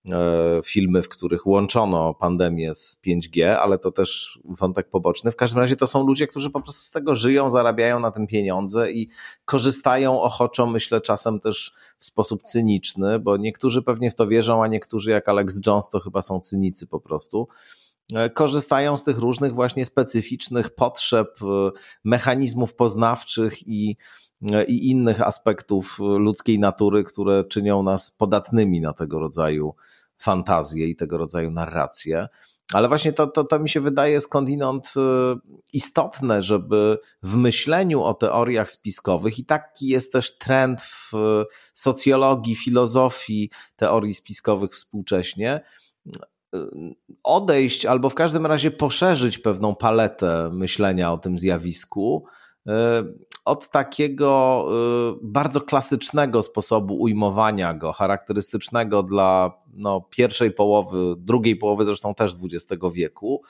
e, filmy, w których łączono pandemię z 5G, ale to też wątek poboczny. W każdym razie to są ludzie, którzy po prostu z tego żyją, zarabiają na tym pieniądze i korzystają ochoczo, myślę, czasem też w sposób cyniczny, bo niektórzy pewnie w to wierzą, a niektórzy, jak Alex Jones, to chyba są cynicy po prostu. E, korzystają z tych różnych właśnie specyficznych potrzeb, e, mechanizmów poznawczych i, e, i innych aspektów ludzkiej natury, które czynią nas podatnymi na tego rodzaju fantazje i tego rodzaju narracje. Ale właśnie to, to, to mi się wydaje skądinąd istotne, żeby w myśleniu o teoriach spiskowych, i taki jest też trend w socjologii, filozofii teorii spiskowych współcześnie, odejść albo w każdym razie poszerzyć pewną paletę myślenia o tym zjawisku, e, od takiego y, bardzo klasycznego sposobu ujmowania go, charakterystycznego dla no, pierwszej połowy, drugiej połowy zresztą też XX wieku, y,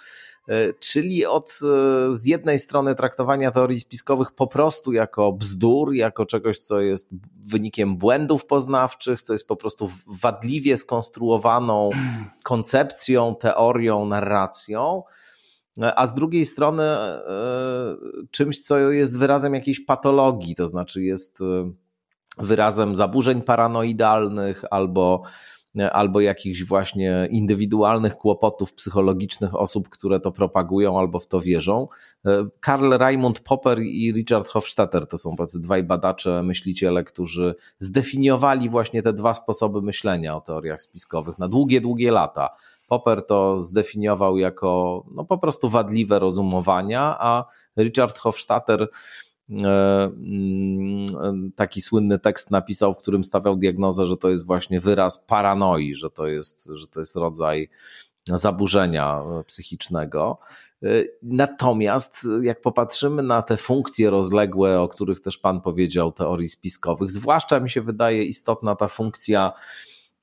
czyli od y, z jednej strony traktowania teorii spiskowych po prostu jako bzdur, jako czegoś, co jest wynikiem błędów poznawczych, co jest po prostu wadliwie skonstruowaną (clears throat) koncepcją, teorią, narracją, a z drugiej strony e, czymś, co jest wyrazem jakiejś patologii, to znaczy jest e, wyrazem zaburzeń paranoidalnych albo, e, albo jakichś właśnie indywidualnych kłopotów psychologicznych osób, które to propagują albo w to wierzą. Karl Raimund Popper i Richard Hofstetter to są tacy dwaj badacze, myśliciele, którzy zdefiniowali właśnie te dwa sposoby myślenia o teoriach spiskowych na długie, długie lata. Popper to zdefiniował jako no, po prostu wadliwe rozumowania, a Richard Hofstadter e, taki słynny tekst napisał, w którym stawiał diagnozę, że to jest właśnie wyraz paranoi, że to jest, że to jest rodzaj zaburzenia psychicznego. E, natomiast jak popatrzymy na te funkcje rozległe, o których też Pan powiedział, teorii spiskowych, zwłaszcza mi się wydaje istotna ta funkcja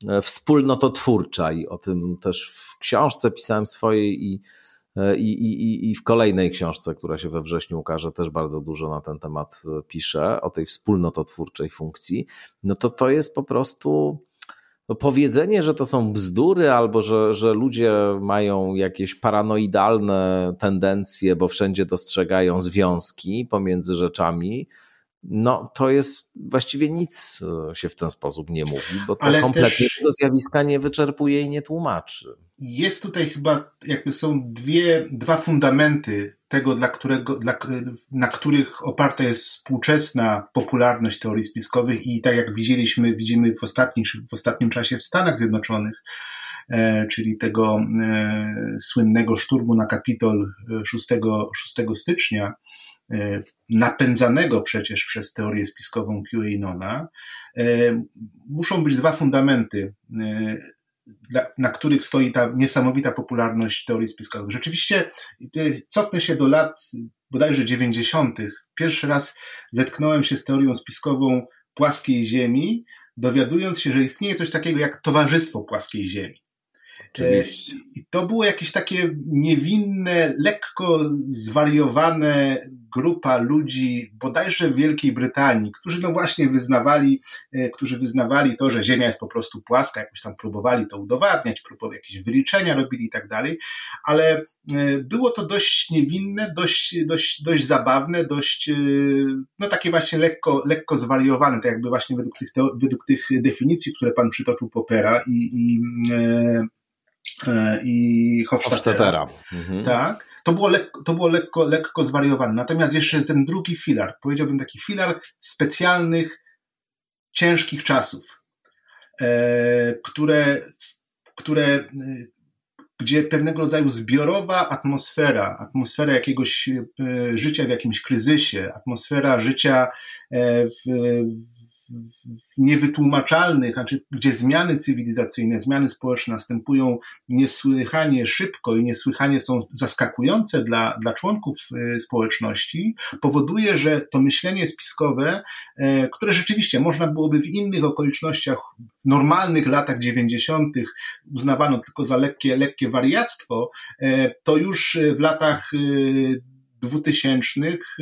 E, wspólnototwórcza i o tym też w książce pisałem swojej i, e, i, i, i w kolejnej książce, która się we wrześniu ukaże, też bardzo dużo na ten temat e, piszę, o tej wspólnototwórczej funkcji, no to to jest po prostu no powiedzenie, że to są bzdury albo że, że ludzie mają jakieś paranoidalne tendencje, bo wszędzie dostrzegają związki pomiędzy rzeczami, no to jest właściwie nic e, się w ten sposób nie mówi, bo to Ale kompletnie tego zjawiska nie wyczerpuje i nie tłumaczy. Jest tutaj chyba, jakby są dwie, dwa fundamenty tego, dla którego, dla, na których oparta jest współczesna popularność teorii spiskowych i tak jak widzieliśmy, widzimy w, ostatnim w ostatnim czasie w Stanach Zjednoczonych, e, czyli tego e, słynnego szturmu na Kapitol 6, 6 stycznia, E, napędzanego przecież przez teorię spiskową QAnona, e, muszą być dwa fundamenty, e, na których stoi ta niesamowita popularność teorii spiskowych. Rzeczywiście cofnę się do lat bodajże 90. Pierwszy raz zetknąłem się z teorią spiskową płaskiej Ziemi, dowiadując się, że istnieje coś takiego jak Towarzystwo Płaskiej Ziemi. Oczywiście. I to było jakieś takie niewinne, lekko zwariowane grupa ludzi, bodajże w Wielkiej Brytanii, którzy no właśnie wyznawali, e, którzy wyznawali to, że Ziemia jest po prostu płaska, jakoś tam próbowali to udowadniać, próbowali jakieś wyliczenia robili i tak dalej, ale e, było to dość niewinne, dość, dość, dość zabawne, dość, e, no takie właśnie lekko, lekko zwariowane, tak jakby właśnie według tych, według tych definicji, które pan przytoczył Popera i, i i Hofstadtera. Mhm. Tak to było, lekko, to było lekko, lekko zwariowane. Natomiast jeszcze jest ten drugi filar, powiedziałbym taki filar specjalnych, ciężkich czasów, e, które, które e, gdzie pewnego rodzaju zbiorowa atmosfera, atmosfera jakiegoś e, życia w jakimś kryzysie, atmosfera życia e, w, niewytłumaczalnych, znaczy gdzie zmiany cywilizacyjne, zmiany społeczne następują niesłychanie szybko i niesłychanie są zaskakujące dla, dla członków e, społeczności, powoduje, że to myślenie spiskowe, e, które rzeczywiście można byłoby w innych okolicznościach, w normalnych latach 90. uznawano tylko za lekkie, lekkie wariactwo, e, to już w latach dwutysięcznych,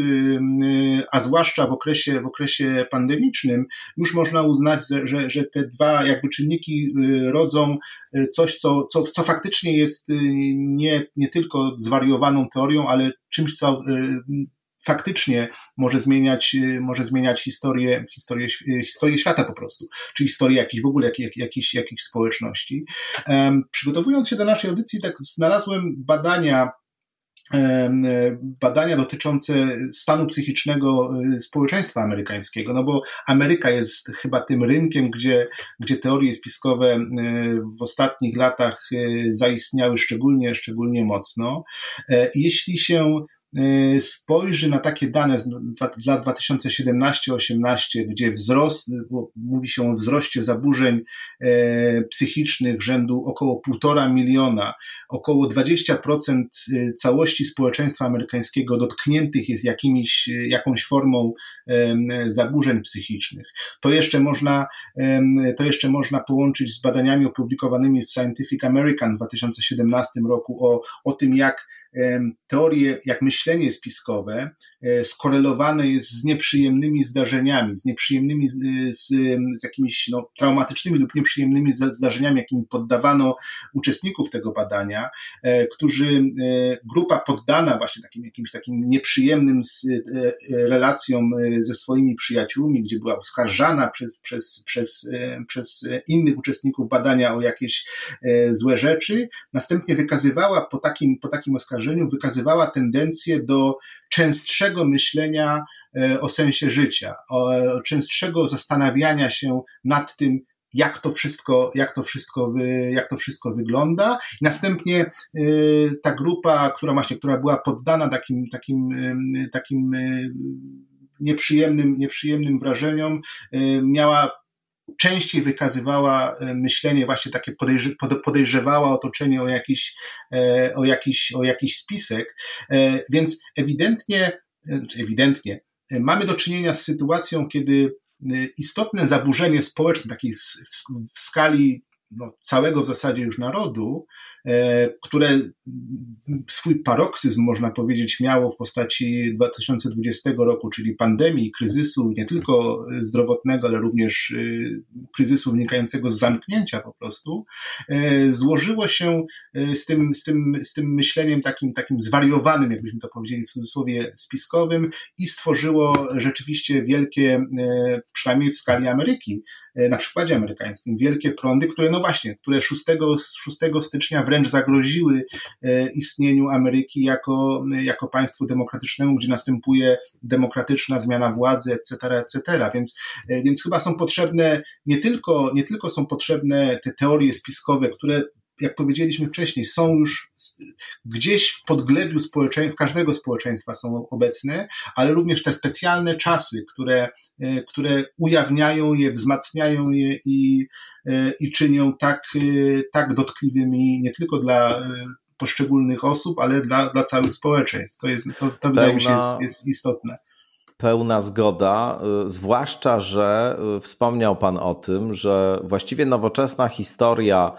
a zwłaszcza w okresie, w okresie pandemicznym, już można uznać, że, że te dwa jakby czynniki y, rodzą y, coś, co, co, co faktycznie jest y, nie, nie tylko zwariowaną teorią, ale czymś, co faktycznie może zmieniać, może zmieniać historię, historię, historię świata po prostu, czy historię jakiejś w ogóle jak, jak, jakiejś, jakiejś społeczności. Przygotowując się do naszej audycji, tak znalazłem badania badania dotyczące stanu psychicznego e, społeczeństwa amerykańskiego, no bo Ameryka jest chyba tym rynkiem, gdzie, gdzie teorie spiskowe e, w ostatnich latach e, zaistniały szczególnie, szczególnie mocno. Jeśli się e, spojrzy na takie dane z lat 2017-18, gdzie wzrost, mówi się o wzroście zaburzeń e, psychicznych rzędu około półtora miliona, około 20% całości społeczeństwa amerykańskiego dotkniętych jest jakimiś, jakąś formą zaburzeń psychicznych. To jeszcze można, to jeszcze można połączyć z badaniami opublikowanymi w Scientific American w 2017 roku o, o tym, jak teorie, jak myślenie spiskowe e, skorelowane jest z nieprzyjemnymi zdarzeniami, z nieprzyjemnymi, z, z, z jakimiś no, traumatycznymi lub nieprzyjemnymi zdarzeniami, jakimi poddawano uczestników tego badania, e, którzy, e, grupa poddana właśnie takim jakimś takim nieprzyjemnym relacjom ze swoimi przyjaciółmi, gdzie była oskarżana przez, przez, przez, przez innych uczestników badania o jakieś złe rzeczy, następnie wykazywała po takim, po takim oskarżeniu wykazywała tendencję do częstszego myślenia e, o sensie życia, o częstszego zastanawiania się nad tym, jak to wszystko, jak to wszystko, jak to wszystko wygląda. Następnie y, ta grupa, która właśnie, która była poddana takim, takim, takim nieprzyjemnym, nieprzyjemnym wrażeniom, miała częściej wykazywała e, myślenie właśnie takie podejrzewała otoczenie o jakiś, e, o jakiś, o jakiś spisek, e, więc ewidentnie, ewidentnie mamy do czynienia z sytuacją, kiedy istotne zaburzenie społeczne, takiej w skali no, całego w zasadzie już narodu, e, które swój paroksyzm, można powiedzieć, miało w postaci 2020 roku, czyli pandemii, kryzysu nie tylko zdrowotnego, ale również e, kryzysu wynikającego z zamknięcia po prostu, e, złożyło się z tym, z tym, z tym myśleniem takim, takim zwariowanym, jakbyśmy to powiedzieli w cudzysłowie, spiskowym i stworzyło rzeczywiście wielkie, przynajmniej w skali Ameryki, na przykładzie amerykańskim, wielkie prądy, które no właśnie, które 6, 6 stycznia wręcz zagroziły e, istnieniu Ameryki jako, jako państwu demokratycznemu, gdzie następuje demokratyczna zmiana władzy, etc., etc. Więc, e, więc chyba są potrzebne nie tylko, nie tylko są potrzebne te teorie spiskowe, które jak powiedzieliśmy wcześniej, są już gdzieś w podglebiu społeczeństwa, każdego społeczeństwa są obecne, ale również te specjalne czasy, które, e, które ujawniają je, wzmacniają je i, e, i czynią tak, e, tak dotkliwymi nie tylko dla poszczególnych osób, ale dla, dla całych społeczeństw. To, jest, to, to wydaje mi się jest, jest istotne pełna zgoda, zwłaszcza, że wspomniał Pan o tym, że właściwie nowoczesna historia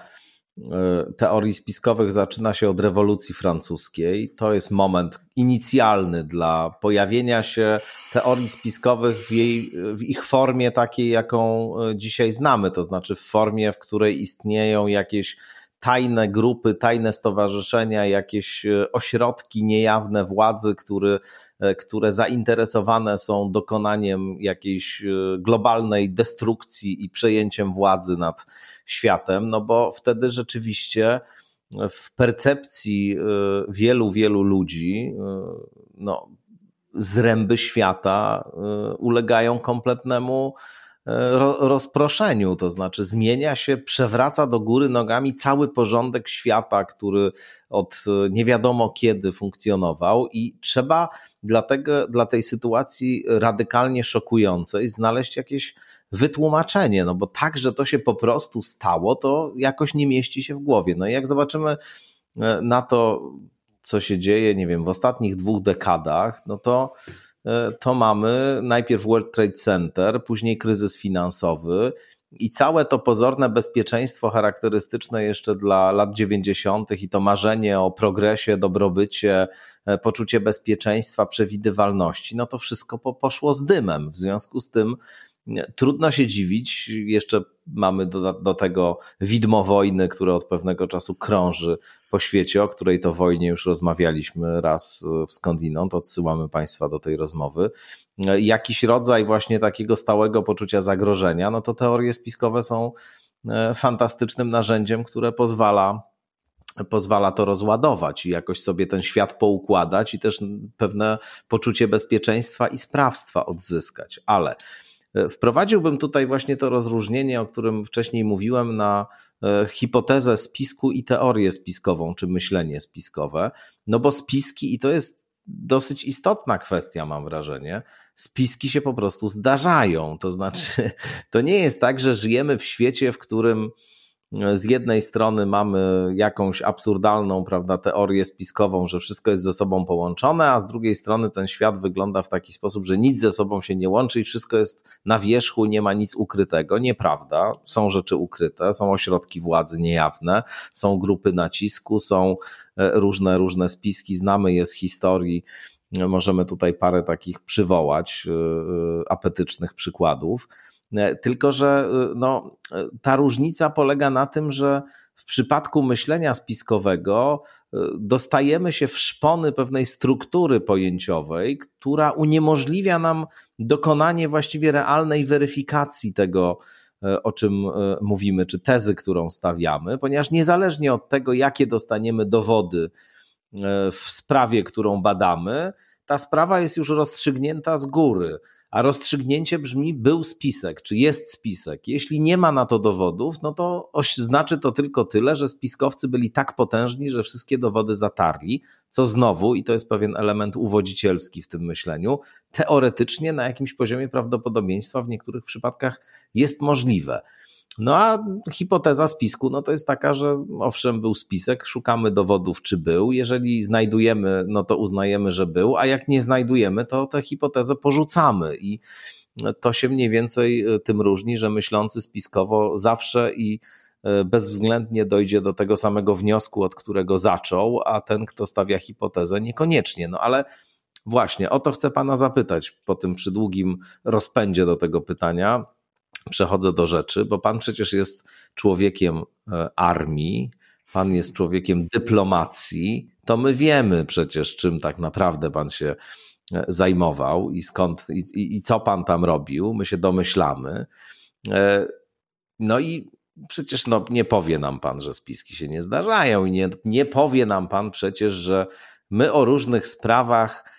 teorii spiskowych zaczyna się od rewolucji francuskiej. To jest moment inicjalny dla pojawienia się teorii spiskowych w, jej, w ich formie takiej, jaką e, dzisiaj znamy, to znaczy w formie, w której istnieją jakieś tajne grupy, tajne stowarzyszenia, jakieś e, ośrodki niejawne władzy, który, e, które zainteresowane są dokonaniem jakiejś e, globalnej destrukcji i przejęciem władzy nad światem, no bo wtedy rzeczywiście w percepcji wielu, wielu ludzi no, zręby świata ulegają kompletnemu rozproszeniu, to znaczy zmienia się, przewraca do góry nogami cały porządek świata, który od nie wiadomo kiedy funkcjonował i trzeba dlatego, dla tej sytuacji radykalnie szokującej znaleźć jakieś wytłumaczenie, no bo tak, że to się po prostu stało, to jakoś nie mieści się w głowie. No i jak zobaczymy e, na to, co się dzieje, nie wiem, w ostatnich dwóch dekadach, no to E, to mamy najpierw World Trade Center, później kryzys finansowy i całe to pozorne bezpieczeństwo charakterystyczne jeszcze dla lat 90. i to marzenie o progresie, dobrobycie, e, poczucie bezpieczeństwa, przewidywalności, no to wszystko poszło z dymem. W związku z tym Trudno się dziwić, jeszcze mamy do, do, tego widmo wojny, które od pewnego czasu krąży po świecie, o której to wojnie już rozmawialiśmy raz w skądinąd, odsyłamy Państwa do tej rozmowy. Jakiś rodzaj właśnie takiego stałego poczucia zagrożenia, no to teorie spiskowe są e, fantastycznym narzędziem, które pozwala pozwala to rozładować i jakoś sobie ten świat poukładać i też pewne poczucie bezpieczeństwa i sprawstwa odzyskać. Ale Wprowadziłbym tutaj właśnie to rozróżnienie, o którym wcześniej mówiłem, na e, hipotezę spisku i teorię spiskową, czy myślenie spiskowe. No bo spiski, i to jest dosyć istotna kwestia, mam wrażenie. Spiski się po prostu zdarzają. To znaczy, (laughs) to nie jest tak, że żyjemy w świecie, w którym z jednej strony mamy jakąś absurdalną, prawda, teorię spiskową, że wszystko jest ze sobą połączone, a z drugiej strony ten świat wygląda w taki sposób, że nic ze sobą się nie łączy i wszystko jest na wierzchu, nie ma nic ukrytego. Nieprawda. Są rzeczy ukryte, są ośrodki władzy niejawne, są grupy nacisku, są e, różne, różne spiski, znamy je z historii. Możemy tutaj parę takich przywołać, e, e, apetycznych przykładów. E, tylko, że e, no, e, ta różnica polega na tym, że w przypadku myślenia spiskowego dostajemy się w szpony pewnej struktury pojęciowej, która uniemożliwia nam dokonanie właściwie realnej weryfikacji tego, o czym mówimy, czy tezy, którą stawiamy, ponieważ niezależnie od tego, jakie dostaniemy dowody w sprawie, którą badamy, ta sprawa jest już rozstrzygnięta z góry a rozstrzygnięcie brzmi był spisek, czy jest spisek. Jeśli nie ma na to dowodów, no to znaczy to tylko tyle, że spiskowcy byli tak potężni, że wszystkie dowody zatarli, co znowu, i to jest pewien element uwodzicielski w tym myśleniu, teoretycznie na jakimś poziomie prawdopodobieństwa w niektórych przypadkach jest możliwe. No a hipoteza spisku no to jest taka, że owszem, był spisek, szukamy dowodów, czy był. Jeżeli znajdujemy, no to uznajemy, że był, a jak nie znajdujemy, to tę hipotezę porzucamy. I to się mniej więcej e, tym różni, że myślący spiskowo zawsze i e, bezwzględnie dojdzie do tego samego wniosku, od którego zaczął, a ten, kto stawia hipotezę, niekoniecznie. No ale właśnie o to chcę pana zapytać po tym przydługim rozpędzie do tego pytania przechodzę do rzeczy, bo pan przecież jest człowiekiem e, armii, pan jest człowiekiem dyplomacji, to my wiemy przecież, czym tak naprawdę pan się e, zajmował i skąd i, i, co pan tam robił. My się domyślamy. E, no i przecież no, nie powie nam pan, że spiski się nie zdarzają, i nie, nie powie nam pan przecież, że my o różnych sprawach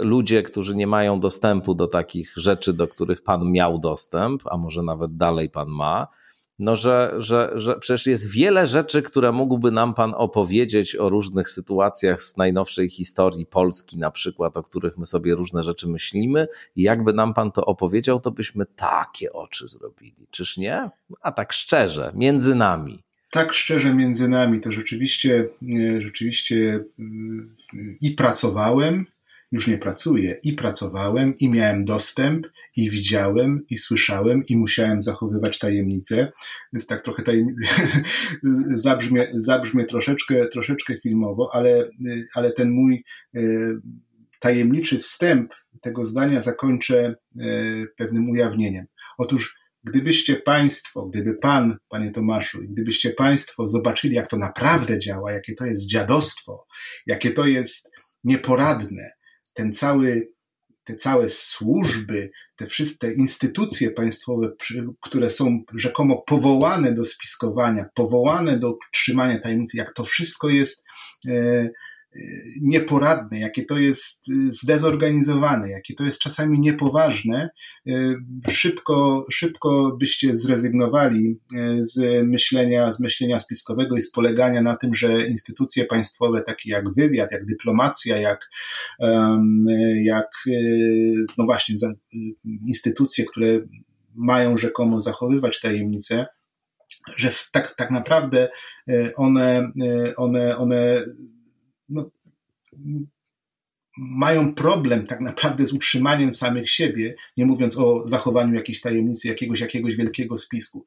ludzie, którzy nie mają dostępu do takich rzeczy, do których pan miał dostęp, a może nawet dalej pan ma, no że, że, że przecież jest wiele rzeczy, które mógłby nam pan opowiedzieć o różnych sytuacjach z najnowszej historii Polski, na przykład, o których my sobie różne rzeczy myślimy, i jakby nam pan to opowiedział, to byśmy takie oczy zrobili. Czyż nie? A tak szczerze, między nami. Tak szczerze między nami to rzeczywiście, e, rzeczywiście e, i pracowałem, już nie pracuję i pracowałem, i miałem dostęp, i widziałem, i słyszałem, i musiałem zachowywać tajemnicę. Więc tak trochę tajem... (laughs) zabrzmie, zabrzmie troszeczkę, troszeczkę filmowo, ale, ale ten mój e, tajemniczy wstęp tego zdania zakończę e, pewnym ujawnieniem. Otóż Gdybyście Państwo, gdyby Pan, Panie Tomaszu, gdybyście Państwo zobaczyli, jak to naprawdę działa, jakie to jest dziadostwo, jakie to jest nieporadne, ten cały, te całe służby, te wszystkie instytucje państwowe, które są rzekomo powołane do spiskowania, powołane do trzymania tajemnicy, jak to wszystko jest e, nieporadne, jakie to jest y, zdezorganizowane, jakie to jest czasami niepoważne, y, szybko, szybko byście zrezygnowali y, z myślenia, z myślenia spiskowego i z polegania na tym, że instytucje państwowe, takie jak wywiad, jak dyplomacja, jak, jak no właśnie, instytucje, które mają rzekomo zachowywać tajemnice, że tak, tak naprawdę one, one, one no, mają problem tak naprawdę z utrzymaniem samych siebie, nie mówiąc o zachowaniu jakiejś tajemnicy, jakiegoś, jakiegoś wielkiego spisku.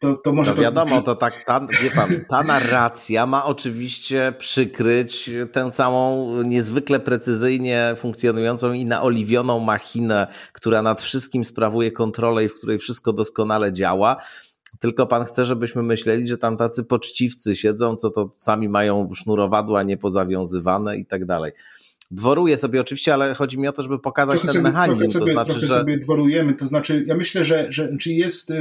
To, to może. To wiadomo, to, to tak, ta, wie pan, ta narracja ma oczywiście przykryć tę całą niezwykle precyzyjnie funkcjonującą i naoliwioną machinę, która nad wszystkim sprawuje kontrolę i w której wszystko doskonale działa tylko pan chce, żebyśmy myśleli, że tam tacy poczciwcy siedzą, co to sami mają sznurowadła niepozawiązywane i tak dalej. Dworuję sobie oczywiście, ale chodzi mi o to, żeby pokazać trochę ten sobie, mechanizm. Sobie, to znaczy, że... sobie dworujemy, to znaczy ja myślę, że, że czy jest...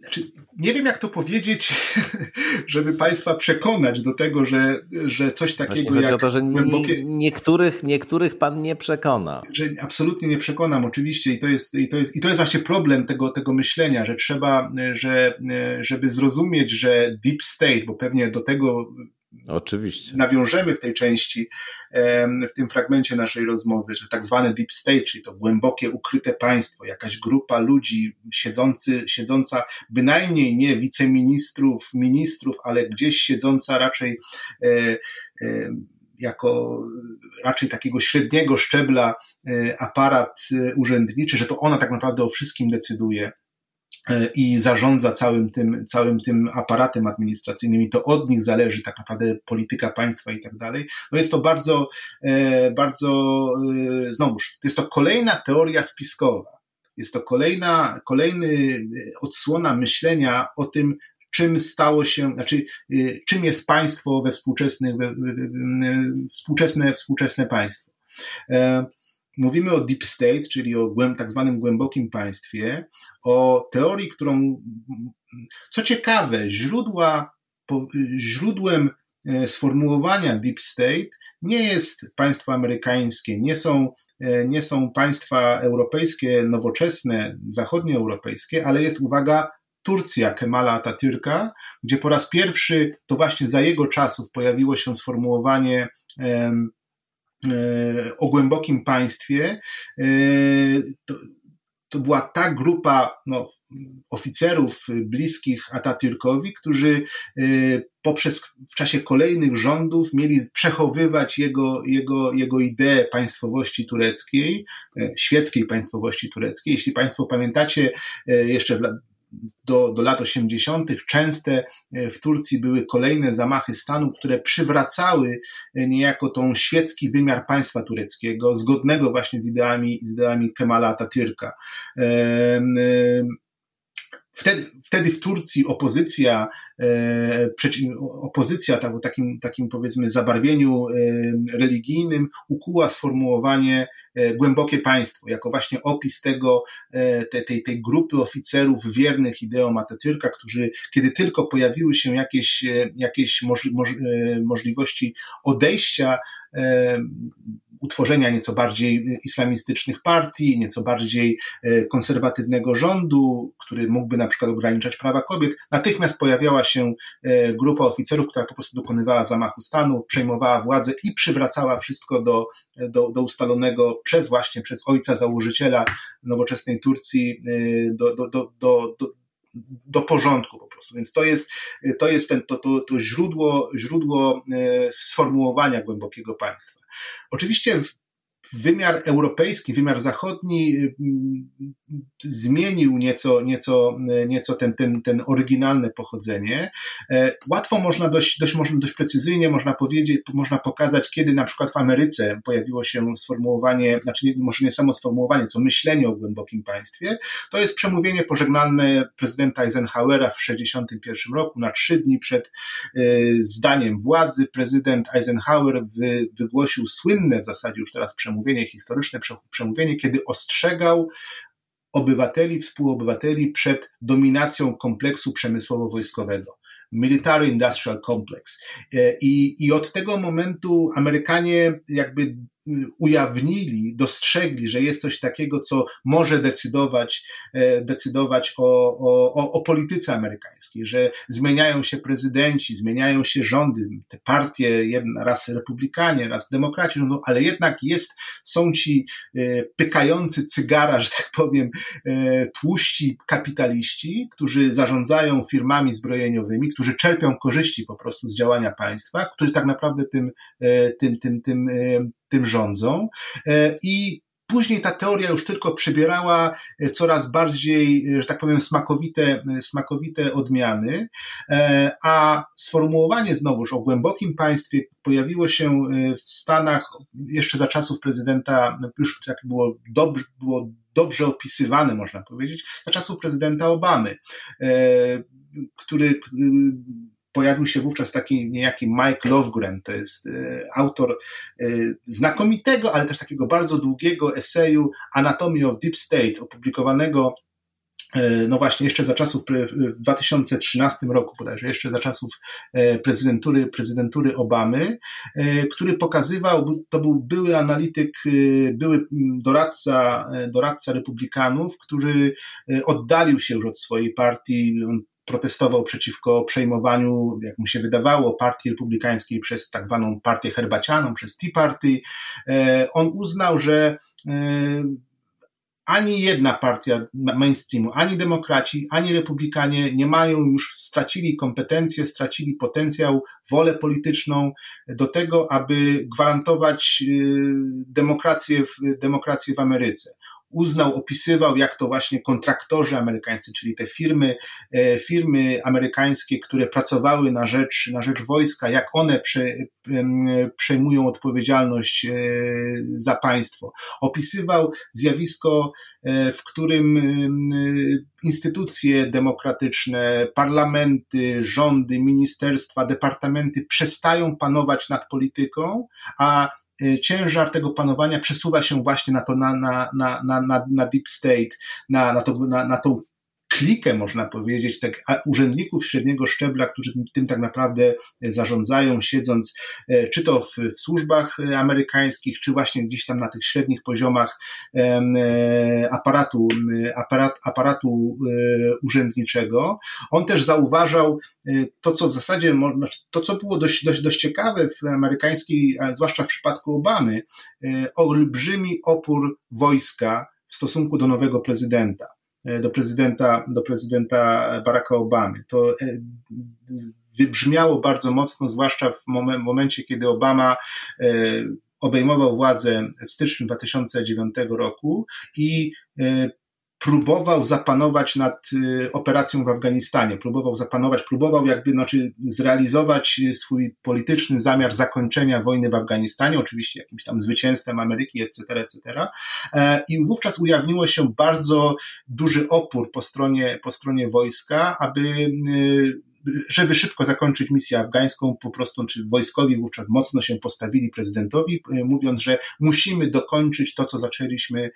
znaczy, nie wiem, jak to powiedzieć, (laughs) żeby Państwa przekonać do tego, że, że coś takiego Właśnie jak. to, że głębokie... niektórych, niektórych Pan nie przekona. Że absolutnie nie przekonam, oczywiście, i to jest, i to jest, i to jest właśnie problem tego, tego myślenia, że trzeba, że, żeby zrozumieć, że deep state, bo pewnie do tego Oczywiście. Nawiążemy w tej części, w tym fragmencie naszej rozmowy, że tak zwane deep state, czyli to głębokie, ukryte państwo, jakaś grupa ludzi siedzący, siedząca bynajmniej nie wiceministrów, ministrów, ale gdzieś siedząca raczej e, e, jako raczej takiego średniego szczebla e, aparat urzędniczy, że to ona tak naprawdę o wszystkim decyduje i zarządza całym tym, całym tym aparatem administracyjnym i to od nich zależy tak naprawdę polityka państwa i tak dalej. No jest to bardzo, e, bardzo, e, znowuż, jest to kolejna teoria spiskowa. Jest to kolejna, kolejny odsłona myślenia o tym, czym stało się, znaczy, czym jest państwo we współczesnych, we, współczesne, współczesne państwo. Mówimy o deep state, czyli o tak zwanym głębokim państwie, o teorii, którą, co ciekawe, źródła, źródłem e, sformułowania deep state nie jest państwo amerykańskie, nie są, e, nie są państwa europejskie, nowoczesne, zachodnioeuropejskie, ale jest, uwaga, Turcja Kemala Atatürka, gdzie po raz pierwszy to właśnie za jego czasów pojawiło się sformułowanie E, o głębokim państwie, e, to, to była ta grupa no, oficerów bliskich Atatürkowi, którzy e, poprzez w czasie kolejnych rządów mieli przechowywać jego, jego, jego ideę państwowości tureckiej, świeckiej państwowości tureckiej. Jeśli Państwo pamiętacie, jeszcze do, do lat 80. częste e, w Turcji były kolejne zamachy stanu, które przywracały e, niejako tą świecki wymiar państwa tureckiego, zgodnego właśnie z ideami, z ideami Kemala Atatürka. Wtedy, wtedy w Turcji opozycja, e, opozycja tak, takim, takim powiedzmy zabarwieniu e, religijnym ukuła sformułowanie e, głębokie państwo, jako właśnie opis tego, tej, tej, tej grupy oficerów wiernych ideom Atatürka, którzy, kiedy tylko pojawiły się jakieś, jakieś moż, moż, możliwości odejścia utworzenia nieco bardziej islamistycznych partii, nieco bardziej e, konserwatywnego rządu, który mógłby na przykład ograniczać prawa kobiet, natychmiast pojawiała się e, grupa oficerów, która po prostu dokonywała zamachu stanu, przejmowała władzę i przywracała wszystko do, do, do ustalonego przez właśnie, przez ojca założyciela nowoczesnej Turcji, do, do, do, do, do do porządku po prostu. Więc to jest, to jest ten, to, to, to źródło, źródło sformułowania głębokiego państwa. Oczywiście wymiar europejski, wymiar zachodni mm, zmienił nieco, nieco, nieco ten, ten, ten oryginalne pochodzenie. E, łatwo można dość, dość, dość precyzyjnie można powiedzieć, można pokazać, kiedy na przykład w Ameryce pojawiło się sformułowanie, znaczy nie, może nie samo sformułowanie, co myślenie o głębokim państwie. To jest przemówienie pożegnalne prezydenta Eisenhowera w 1961 roku, na trzy dni przed zdaniem władzy. Prezydent Eisenhower wy, wygłosił słynne w zasadzie już teraz przemówienie, przemówienie historyczne, przemówienie, kiedy ostrzegał obywateli, współobywateli przed dominacją kompleksu przemysłowo-wojskowego. Military Industrial Complex. E, I, I od tego momentu Amerykanie jakby ujawnili, dostrzegli, że jest coś takiego, co może decydować, e, decydować o, o, o polityce amerykańskiej, że zmieniają się prezydenci, zmieniają się rządy, te partie, jedna, raz republikanie, raz demokraci, no, ale jednak jest, są ci e, pykający cygara, że tak powiem, e, tłuści kapitaliści, którzy zarządzają firmami zbrojeniowymi, którzy czerpią korzyści po prostu z działania państwa, którzy tak naprawdę tym, tym, tym, tym, tym rządzą. E, i Później ta teoria już tylko przybierała e, coraz bardziej, e, że tak powiem, smakowite, smakowite odmiany, a sformułowanie znowuż o głębokim państwie pojawiło się w Stanach jeszcze za czasów prezydenta, już tak było dobrze, było dobrze opisywane, można powiedzieć, za czasów prezydenta Obamy, który pojawił się wówczas taki niejaki Mike Lovegren, to jest e, autor e, znakomitego, ale też takiego bardzo długiego eseju Anatomy of Deep State, opublikowanego no właśnie, jeszcze za czasów, w 2013 roku bodajże, jeszcze za czasów prezydentury, prezydentury Obamy, który pokazywał, to był były analityk, były doradca, doradca republikanów, który oddalił się już od swojej partii, on protestował przeciwko przejmowaniu, jak mu się wydawało, partii republikańskiej przez tak zwaną partię herbacianą, przez Tea Party. On uznał, że ani jedna partia mainstreamu, ani demokraci, ani republikanie nie mają już, stracili kompetencje, stracili potencjał, wolę polityczną do tego, aby gwarantować y, demokrację w, demokrację w Ameryce uznał, opisywał, jak to właśnie kontraktorzy amerykańscy, czyli te firmy, e, firmy amerykańskie, które pracowały na rzecz, na rzecz wojska, jak one prze, przejmują odpowiedzialność e, za państwo. Opisywał zjawisko, e, w którym instytucje demokratyczne, parlamenty, rządy, ministerstwa, departamenty przestają panować nad polityką, a ciężar tego panowania przesuwa się właśnie na to, na, na, na, na, na deep state, na, na, to, na, na tą klikę, można powiedzieć, tak, urzędników średniego szczebla, którzy tym tak naprawdę zarządzają, siedząc e, czy to w, w służbach amerykańskich, czy właśnie gdzieś tam na tych średnich poziomach e, aparatu, aparat, aparatu e, urzędniczego. On też zauważał to, co w zasadzie, znaczy to, co było dość, dość, dość ciekawe w amerykańskiej, zwłaszcza w przypadku Obamy, olbrzymi opór wojska w stosunku do nowego prezydenta. E, do prezydenta, do prezydenta Baracka Obamy. To e, wybrzmiało bardzo mocno, zwłaszcza w momencie, kiedy Obama e, obejmował władzę w styczniu 2009 roku i próbował zapanować nad y, operacją w Afganistanie, próbował zapanować, próbował jakby znaczy zrealizować swój polityczny zamiar zakończenia wojny w Afganistanie, oczywiście jakimś tam zwycięstwem Ameryki, etc., etc. E, I wówczas ujawniło się bardzo duży opór po stronie, po stronie wojska, aby y, żeby szybko zakończyć misję afgańską, po prostu, czy wojskowi wówczas mocno się postawili prezydentowi, e, mówiąc, że musimy dokończyć to, co zaczęliśmy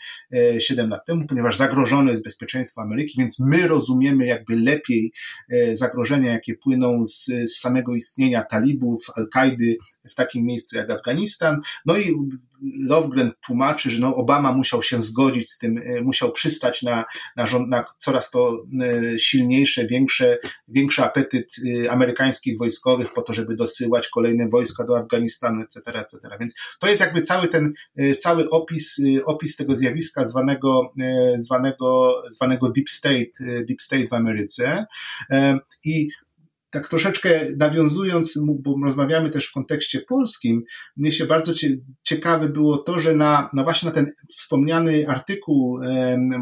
7 e, lat temu, ponieważ zagrożone jest bezpieczeństwo Ameryki, więc my rozumiemy jakby lepiej e, zagrożenia, jakie płyną z, z samego istnienia talibów, Al-Kaidy w takim miejscu jak Afganistan. No i Lovegren tłumaczy, że no Obama musiał się zgodzić z tym, e, musiał przystać na, na, rząd, na coraz to e, silniejsze, większe, większy apetyt e, amerykańskich wojskowych po to, żeby dosyłać kolejne wojska do Afganistanu, etc., etc. Więc to jest jakby cały ten, cały opis, opis tego zjawiska zwanego, zwanego, zwanego deep state, deep state w Ameryce. I tak troszeczkę nawiązując, bo rozmawiamy też w kontekście polskim, mnie się bardzo ciekawe było to, że na, na właśnie na ten wspomniany artykuł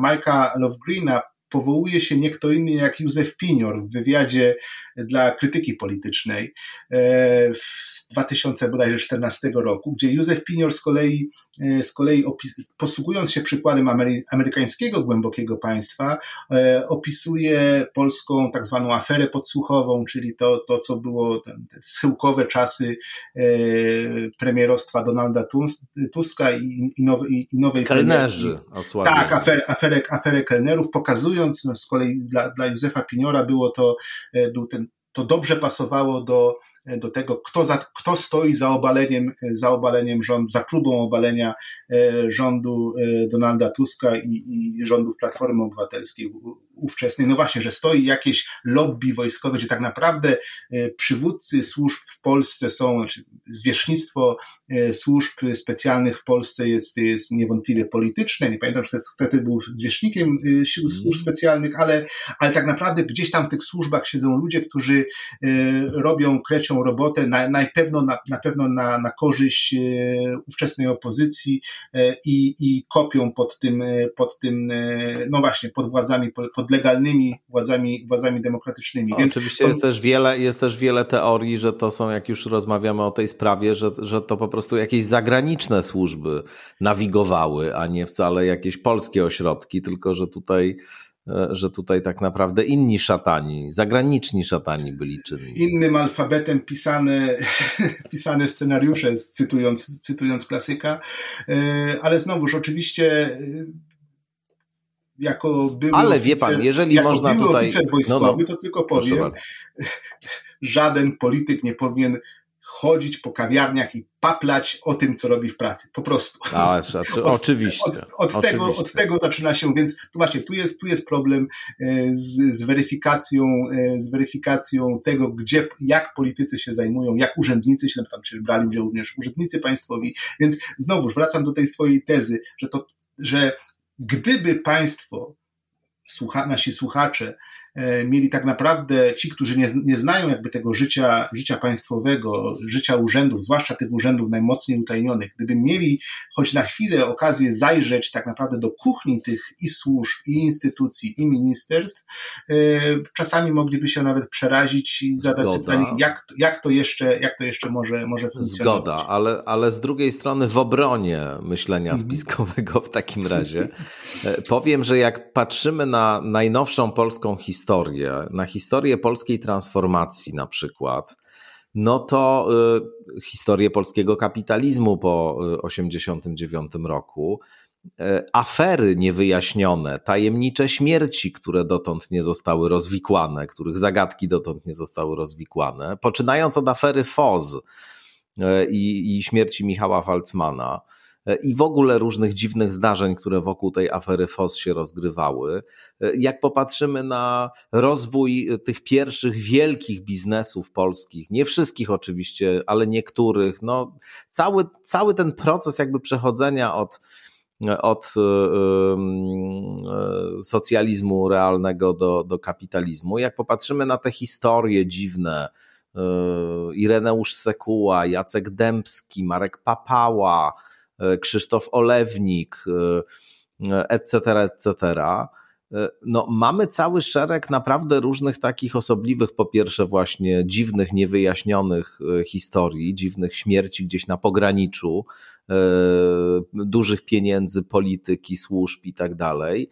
Mike'a Lovegreena powołuje się nie kto inny jak Józef Pinior w wywiadzie dla krytyki politycznej e, z 2014 roku, gdzie Józef Pinior z kolei, e, z kolei posługując się przykładem amery, amerykańskiego głębokiego państwa, e, opisuje polską tak zwaną aferę podsłuchową, czyli to, to co było te schyłkowe czasy premierostwa Donalda Tuska i, i, nowej, i nowej Kelnerzy Tak, aferę, aferę, aferę kelnerów, pokazuje mówiąc, no z kolei dla, dla Józefa Piniora było to, e, był ten, to dobrze pasowało do do tego, kto, za, kto stoi za obaleniem, za obaleniem rządu, za próbą obalenia e, rządu e, Donalda Tuska i, i rządów Platformy Obywatelskiej ówczesnej. No właśnie, że stoi jakieś lobby wojskowe, gdzie tak naprawdę e, przywódcy służb w Polsce są, znaczy zwierzchnictwo służb specjalnych w Polsce jest, jest niewątpliwie polityczne. Nie pamiętam, że wtedy był zwierzchnikiem sił służb mhm. specjalnych, ale, ale tak naprawdę gdzieś tam w tych służbach siedzą ludzie, którzy robią, krecią robotę, na, na pewno, na, na pewno na, na korzyść e, ówczesnej opozycji e, i, i kopią pod tym, e, pod tym, no właśnie, pod władzami, pod legalnymi władzami, władzami demokratycznymi. Więc Oczywiście to... jest, też wiele, jest też wiele teorii, że to są, jak już rozmawiamy o tej sprawie, że, że to po prostu jakieś zagraniczne służby nawigowały, a nie wcale jakieś polskie ośrodki, tylko że tutaj że tutaj tak naprawdę inni szatani, zagraniczni szatani byli czynni. Innym alfabetem pisane, (laughs) pisane scenariusze, cytując, cytując klasyka, e, ale znowuż oczywiście e, jako były Ale oficer, wie pan, jeżeli można tutaj... oficer wojskowy, no, no. to tylko powiem, (laughs) żaden polityk nie powinien chodzić po kawiarniach i paplać o tym, co robi w pracy. Po prostu. A, od, oczywiście. Od, od oczywiście. Tego, od tego zaczyna się, więc tu właśnie, tu jest, tu jest problem e, z, z, weryfikacją, e, z weryfikacją tego, gdzie, jak politycy się zajmują, jak urzędnicy się, tam się brali udział również urzędnicy państwowi, więc znowuż wracam do tej swojej tezy, że to, że gdyby państwo słucha, nasi słuchacze mieli tak naprawdę ci, którzy nie, nie znają jakby tego życia, życia państwowego, życia urzędów, zwłaszcza tych urzędów najmocniej utajnionych, gdyby mieli choć na chwilę okazję zajrzeć tak naprawdę do kuchni tych i służb, i instytucji, i ministerstw, e, czasami mogliby się nawet przerazić i zadać Zgoda. pytanie, jak, jak, to jeszcze, jak to jeszcze może, może funkcjonować. Zgoda, ale, ale z drugiej strony w obronie myślenia mhm. spiskowego w takim razie e, powiem, że jak patrzymy na najnowszą polską historię, historię, na historię polskiej transformacji na przykład, no to y, historię polskiego kapitalizmu po 1989 y, roku, y, afery niewyjaśnione, tajemnicze śmierci, które dotąd nie zostały rozwikłane, których zagadki dotąd nie zostały rozwikłane, poczynając od afery FOZ y, i, śmierci Michała Falcmana i w ogóle różnych dziwnych zdarzeń, które wokół tej afery FOS się rozgrywały. E, jak popatrzymy na rozwój tych pierwszych wielkich biznesów polskich, nie wszystkich oczywiście, ale niektórych, no cały, cały ten proces jakby przechodzenia od od e, socjalizmu realnego do, do kapitalizmu. Jak popatrzymy na te historie dziwne, Ireneusz Sekuła, Jacek Dębski, Marek Papała, E, Krzysztof Olewnik, etc., e, etc. E, no, mamy cały szereg naprawdę różnych takich osobliwych, po pierwsze, właśnie dziwnych, niewyjaśnionych historii, dziwnych śmierci gdzieś na pograniczu, dużych pieniędzy, polityki, służb i tak dalej.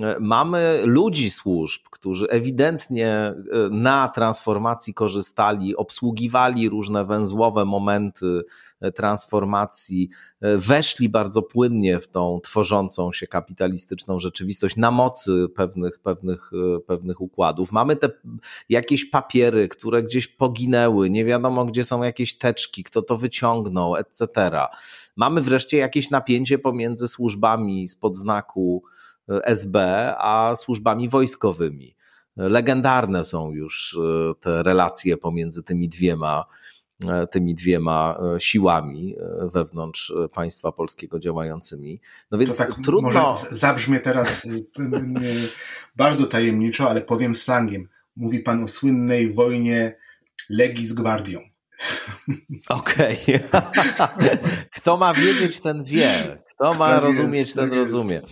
E, mamy ludzi służb, którzy ewidentnie e, na transformacji korzystali, obsługiwali różne węzłowe momenty e, transformacji, weszli bardzo płynnie w tą tworzącą się kapitalistyczną rzeczywistość na mocy pewnych, pewnych, pewnych układów. Mamy te jakieś papiery, które gdzieś poginęły, nie wiadomo gdzie są jakieś teczki, kto to wyciągnął, etc. Mamy wreszcie jakieś napięcie pomiędzy służbami spod znaku SB, a służbami wojskowymi. Legendarne są już e, te relacje pomiędzy tymi dwiema, e, tymi dwiema e, siłami wewnątrz państwa polskiego działającymi. No więc to tak trudno. Może zabrzmie teraz bardzo tajemniczo, ale powiem slangiem. Mówi pan o słynnej wojnie Legii z Gwardią. Okej. Okay. (laughs) Kto ma wiedzieć, ten wie. Kto ma rozumieć, jest, ten rozumie.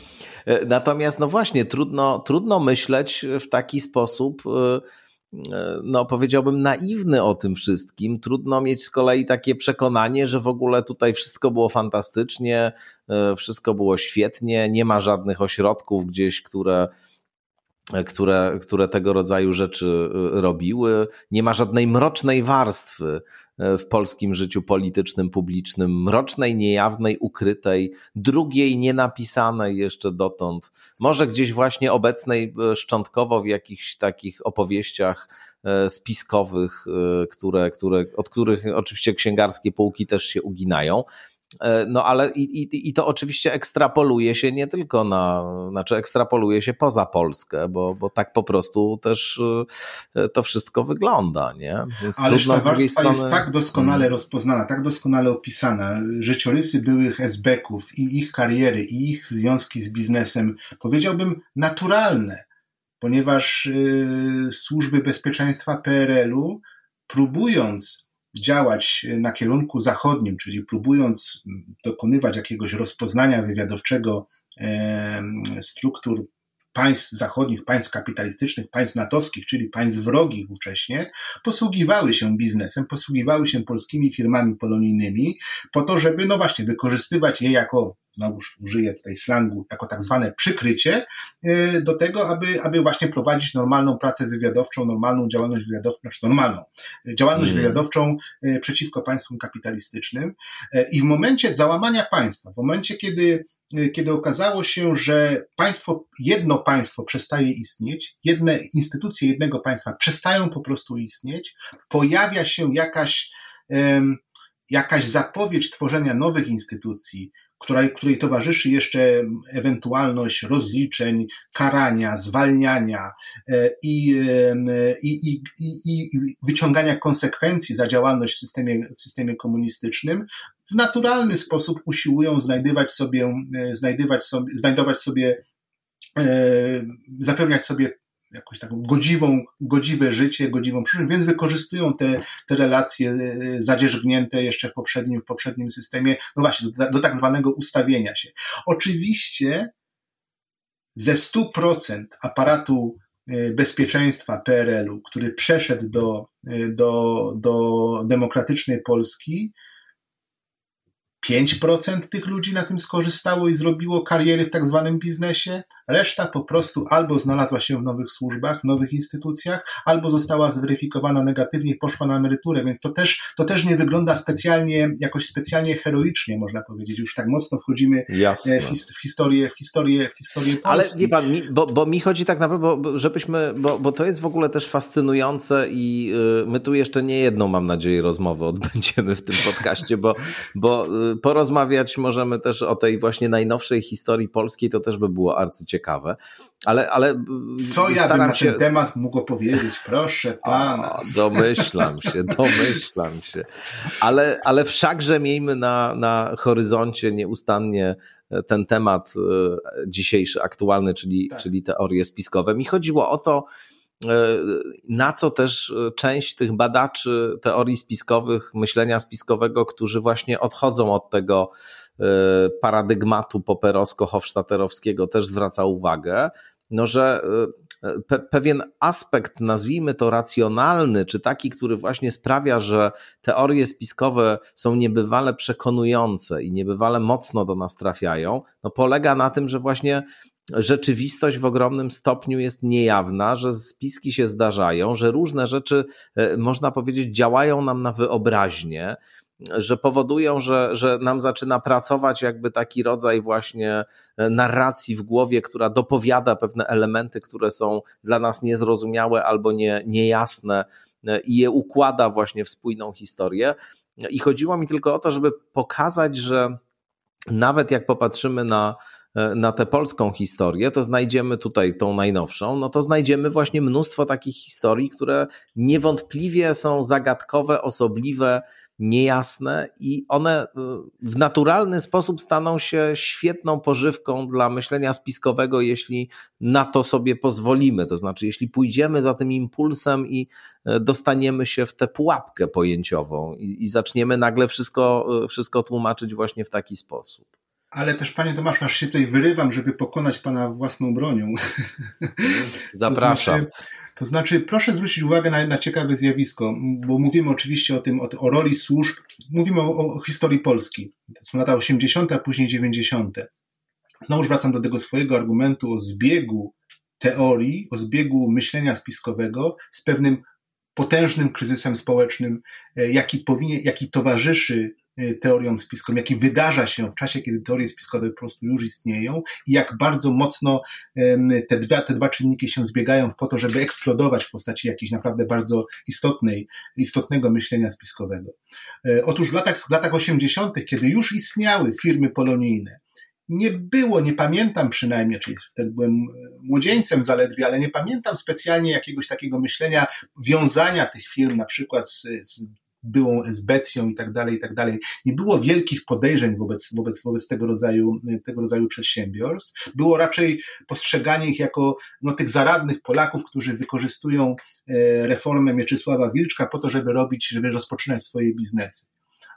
E, natomiast, no właśnie, trudno, trudno myśleć w taki sposób, e, e, no powiedziałbym, naiwny o tym wszystkim. Trudno mieć z kolei takie przekonanie, że w ogóle tutaj wszystko było fantastycznie, wszystko było świetnie, nie ma żadnych ośrodków gdzieś, które które, które tego rodzaju rzeczy robiły. Nie ma żadnej mrocznej warstwy E, w polskim życiu politycznym, publicznym, mrocznej, niejawnej, ukrytej, drugiej, nienapisanej jeszcze dotąd, może gdzieś właśnie obecnej e, szczątkowo w jakichś takich opowieściach e, spiskowych, które, które, od których oczywiście księgarskie półki też się uginają. E, no ale i, i, i to oczywiście ekstrapoluje się nie tylko na, znaczy ekstrapoluje się poza Polskę, bo, bo tak po prostu też e, to wszystko wygląda, nie? Więc Ale ta warstwa strony... jest tak doskonale hmm. rozpoznana, tak doskonale opisana. Życiorysy byłych SB-ków i ich kariery, i ich związki z biznesem, powiedziałbym naturalne, ponieważ y, służby bezpieczeństwa PRL-u próbując działać na kierunku zachodnim, czyli próbując dokonywać jakiegoś rozpoznania wywiadowczego struktur państw zachodnich, państw kapitalistycznych, państw natowskich, czyli państw wrogich ówcześnie, posługiwały się biznesem, posługiwały się polskimi firmami polonijnymi po to, żeby, no właśnie, wykorzystywać je jako, znowuż użyję tutaj slangu, jako tak zwane przykrycie y, do tego, aby, aby właśnie prowadzić normalną pracę wywiadowczą, normalną działalność wywiadowczą, znaczy normalną y, działalność mm. wywiadowczą y, przeciwko państwom kapitalistycznym. I w momencie załamania państwa, w momencie, kiedy kiedy okazało się, że państwo, jedno państwo przestaje istnieć, jedne instytucje jednego państwa przestają po prostu istnieć, pojawia się jakaś, jakaś zapowiedź tworzenia nowych instytucji, której, której towarzyszy jeszcze ewentualność rozliczeń, karania, zwalniania e, i, i, i, i, wyciągania konsekwencji za działalność w systemie, w systemie komunistycznym, w naturalny sposób usiłują znajdywać sobie, e, znajdywać sobie, znajdować sobie, e, zapewniać sobie jakąś taką godziwą, godziwe życie, godziwą przyszłość, więc wykorzystują te, te relacje e, zadzierzgnięte jeszcze w poprzednim, w poprzednim systemie, no właśnie, do, do tak zwanego ustawienia się. Oczywiście ze 100% aparatu bezpieczeństwa PRL-u, który przeszedł do, do, do demokratycznej Polski, 5% tych ludzi na tym skorzystało i zrobiło kariery w tak zwanym biznesie, reszta po prostu albo znalazła się w nowych służbach, w nowych instytucjach, albo została zweryfikowana negatywnie i poszła na emeryturę, więc to też, to też nie wygląda specjalnie, jakoś specjalnie heroicznie, można powiedzieć. Już tak mocno wchodzimy e, w, his, w, historię, w historię, w historię Polski. Ale wie pan, mi, bo, bo mi chodzi tak naprawdę, bo, żebyśmy, bo, bo to jest w ogóle też fascynujące i yy, my tu jeszcze nie jedną, mam nadzieję, rozmowę odbędziemy w tym podcaście, bo, bo yy, porozmawiać możemy też o tej właśnie najnowszej historii polskiej, to też by było arcyciekawe. Ale, ale Co ja bym na się... ten temat mógł powiedzieć? Proszę pana. O, domyślam się, (laughs) domyślam się. Ale, ale wszakże miejmy na, na horyzoncie nieustannie ten temat e, dzisiejszy, aktualny, czyli, tak. czyli teorie spiskowe. Mi chodziło o to, E, na co też e, część tych badaczy teorii spiskowych, myślenia spiskowego, którzy właśnie odchodzą od tego e, paradygmatu poperowsko-hofstadterowskiego, też zwraca uwagę, no, że pe pewien aspekt, nazwijmy to racjonalny, czy taki, który właśnie sprawia, że teorie spiskowe są niebywale przekonujące i niebywale mocno do nas trafiają, no polega na tym, że właśnie rzeczywistość w ogromnym stopniu jest niejawna, że spiski się zdarzają, że różne rzeczy, e, można powiedzieć, działają nam na wyobraźnię, że powodują, że, że nam zaczyna pracować jakby taki rodzaj właśnie e, narracji w głowie, która dopowiada pewne elementy, które są dla nas niezrozumiałe albo nie, niejasne e, i je układa właśnie w spójną historię. I chodziło mi tylko o to, żeby pokazać, że nawet jak popatrzymy na na tę polską historię, to znajdziemy tutaj tą najnowszą, no to znajdziemy właśnie mnóstwo takich historii, które niewątpliwie są zagadkowe, osobliwe, niejasne i one e, w naturalny sposób staną się świetną pożywką dla myślenia spiskowego, jeśli na to sobie pozwolimy. To znaczy, jeśli pójdziemy za tym impulsem i e, dostaniemy się w tę pułapkę pojęciową i, i zaczniemy nagle wszystko, wszystko tłumaczyć właśnie w taki sposób. Ale też, panie Tomaszu, aż się tutaj wyrywam, żeby pokonać pana własną bronią. (laughs) Zapraszam. To znaczy, to znaczy, proszę zwrócić uwagę na, na ciekawe zjawisko, bo mówimy oczywiście o tym, o, o roli służb, mówimy o, o, historii Polski. To są lata 80., a później 90. Znowu wracam do tego swojego argumentu o zbiegu teorii, o zbiegu myślenia spiskowego z pewnym potężnym kryzysem społecznym, e, jaki, powinien, jaki towarzyszy Y, teoriom spiskowym, jaki wydarza się w czasie, kiedy teorie spiskowe po prostu już istnieją i jak bardzo mocno te dwa, te dwa czynniki się zbiegają po to, żeby eksplodować w postaci jakiejś naprawdę bardzo istotnej, istotnego myślenia spiskowego. E, otóż w latach, w latach 80., kiedy już istniały firmy polonijne, nie było, nie pamiętam przynajmniej, czyli wtedy byłem e, młodzieńcem zaledwie, ale nie pamiętam specjalnie jakiegoś takiego myślenia, wiązania tych firm na przykład z, z byłą esbecją i tak dalej, i tak dalej. Nie było wielkich podejrzeń wobec, wobec, wobec tego rodzaju, tego rodzaju przedsiębiorstw. Było raczej postrzeganie ich jako no, tych zaradnych Polaków, którzy wykorzystują e, reformę Mieczysława Wilczka po to, żeby robić, żeby rozpoczynać swoje biznesy.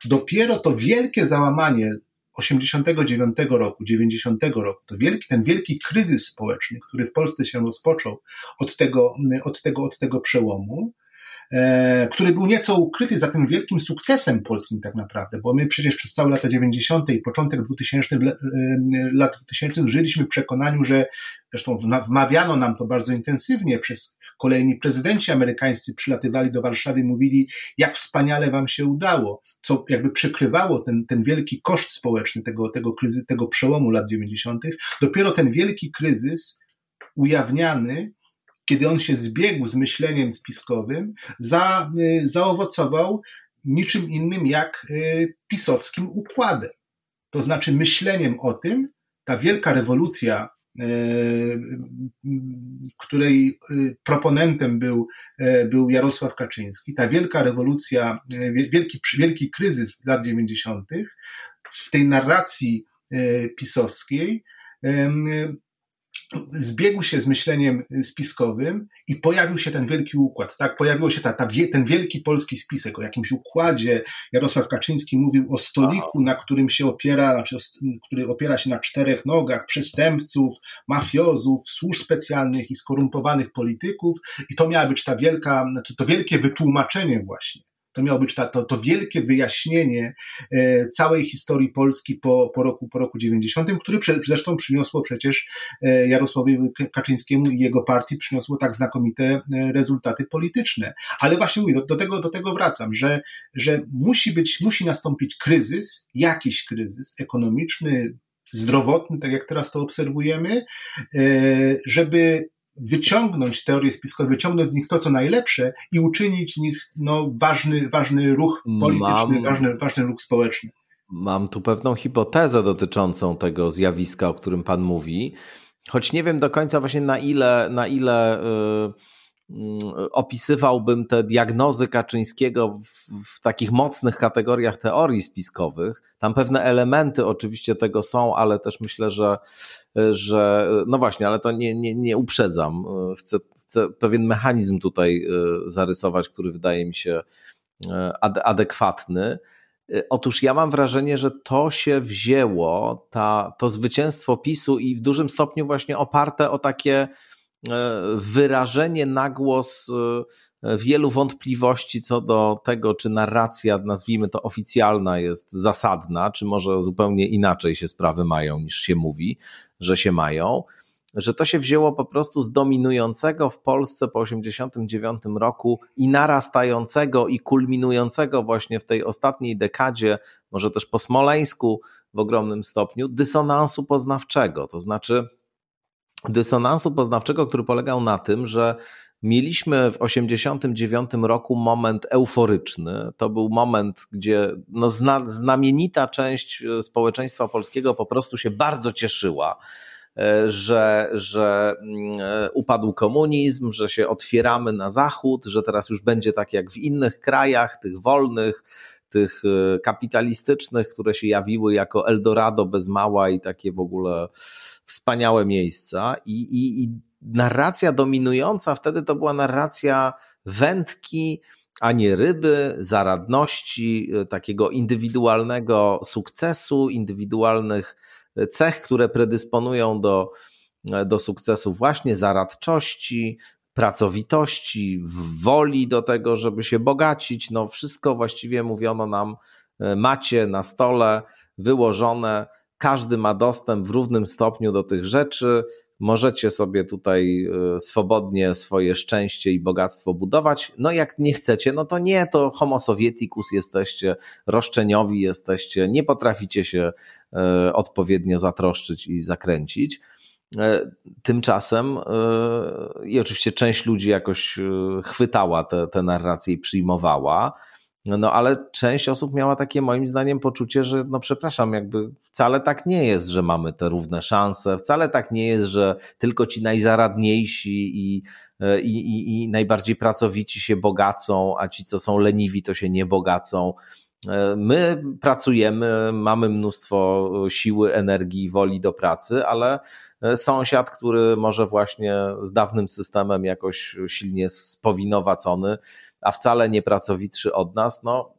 Dopiero to wielkie załamanie 89 roku, 90 roku, to wielki, ten wielki kryzys społeczny, który w Polsce się rozpoczął od tego, od tego, od tego przełomu, który był nieco ukryty za tym wielkim sukcesem polskim tak naprawdę, bo my przecież przez całe lata 90. i początek 2000, e, lat 2000 żyliśmy w przekonaniu, że zresztą wmawiano nam to bardzo intensywnie przez kolejni prezydenci amerykańscy przylatywali do Warszawy i mówili, jak wspaniale wam się udało, co jakby przykrywało ten, ten wielki koszt społeczny tego, tego, kryzy, tego przełomu lat 90. Dopiero ten wielki kryzys ujawniany kiedy on się zbiegł z myśleniem spiskowym, za, y, zaowocował niczym innym jak y, pisowskim układem. To znaczy myśleniem o tym, ta wielka rewolucja, y, której proponentem był, był Jarosław Kaczyński, ta wielka rewolucja, wielki, wielki kryzys lat 90., w tej narracji pisowskiej zbiegł się z myśleniem spiskowym i pojawił się ten wielki układ, tak? Pojawił się ta, ta, ten wielki polski spisek o jakimś układzie. Jarosław Kaczyński mówił o stoliku, na którym się opiera, znaczy, który opiera się na czterech nogach przestępców, mafiozów, służb specjalnych i skorumpowanych polityków i to miała być ta wielka, znaczy to wielkie wytłumaczenie właśnie to miało być ta, to, to wielkie wyjaśnienie e, całej historii Polski po, po, roku, po roku 90, który zresztą przyniosło przecież e, Jarosławowi Kaczyńskiemu i jego partii przyniosło tak znakomite e, rezultaty polityczne. Ale właśnie mówię, do, do, tego, do tego wracam, że, że musi być, musi nastąpić kryzys, jakiś kryzys ekonomiczny, zdrowotny, tak jak teraz to obserwujemy, żeby wyciągnąć teorie spiskowe, wyciągnąć z nich to, co najlepsze i uczynić z nich no, ważny, ważny ruch polityczny, Mam... ważny, ważny ruch społeczny. Mam tu pewną hipotezę dotyczącą tego zjawiska, o którym Pan mówi, choć nie wiem do końca właśnie na ile, na ile yy opisywałbym te diagnozy Kaczyńskiego w, w, takich mocnych kategoriach teorii spiskowych. Tam pewne elementy oczywiście tego są, ale też myślę, że, że no właśnie, ale to nie, nie, nie uprzedzam. Chcę, chcę pewien mechanizm tutaj e, zarysować, który wydaje mi się e, adekwatny. E, otóż ja mam wrażenie, że to się wzięło, ta, to zwycięstwo PiSu i w dużym stopniu właśnie oparte o takie wyrażenie na głos e, wielu wątpliwości co do tego, czy narracja, nazwijmy to oficjalna, jest zasadna, czy może zupełnie inaczej się sprawy mają niż się mówi, że się mają. Że to się wzięło po prostu z dominującego w Polsce po 1989 roku i narastającego i kulminującego właśnie w tej ostatniej dekadzie, może też po Smoleńsku w ogromnym stopniu, dysonansu poznawczego. To znaczy, dysonansu poznawczego, który polegał na tym, że mieliśmy w 89 roku moment euforyczny. To był moment, gdzie no zna, znamienita część e, społeczeństwa polskiego po prostu się bardzo cieszyła e, że, że mm, e, upadł komunizm, że się otwieramy na zachód, że teraz już będzie tak jak w innych krajach, tych wolnych, tych kapitalistycznych, które się jawiły jako Eldorado bez mała i takie w ogóle wspaniałe miejsca. I, i, i narracja dominująca wtedy to była narracja wędki, a nie ryby, zaradności, e, takiego indywidualnego sukcesu, indywidualnych e, cech, które predysponują do, e, do sukcesu, właśnie zaradczości, pracowitości, woli do tego, żeby się bogacić. No, wszystko właściwie mówiono nam, macie na stole wyłożone każdy ma dostęp w równym stopniu do tych rzeczy. Możecie sobie tutaj e, swobodnie swoje szczęście i bogactwo budować. No jak nie chcecie, no to nie, to homo sovieticus jesteście, roszczeniowi jesteście, nie potraficie się e, odpowiednio zatroszczyć i zakręcić. E, tymczasem, i oczywiście część ludzi jakoś chwytała te, te narracje i przyjmowała, no ale część osób miała takie moim zdaniem poczucie, że no przepraszam, jakby wcale tak nie jest, że mamy te równe szanse, wcale tak nie jest, że tylko ci najzaradniejsi i, e, i, i, i najbardziej pracowici się bogacą, a ci, co są leniwi, to się nie bogacą. E, my pracujemy, mamy mnóstwo siły, energii, woli do pracy, ale e, sąsiad, który może właśnie z dawnym systemem jakoś silnie spowinowacony, a wcale nie pracowitszy od nas, no,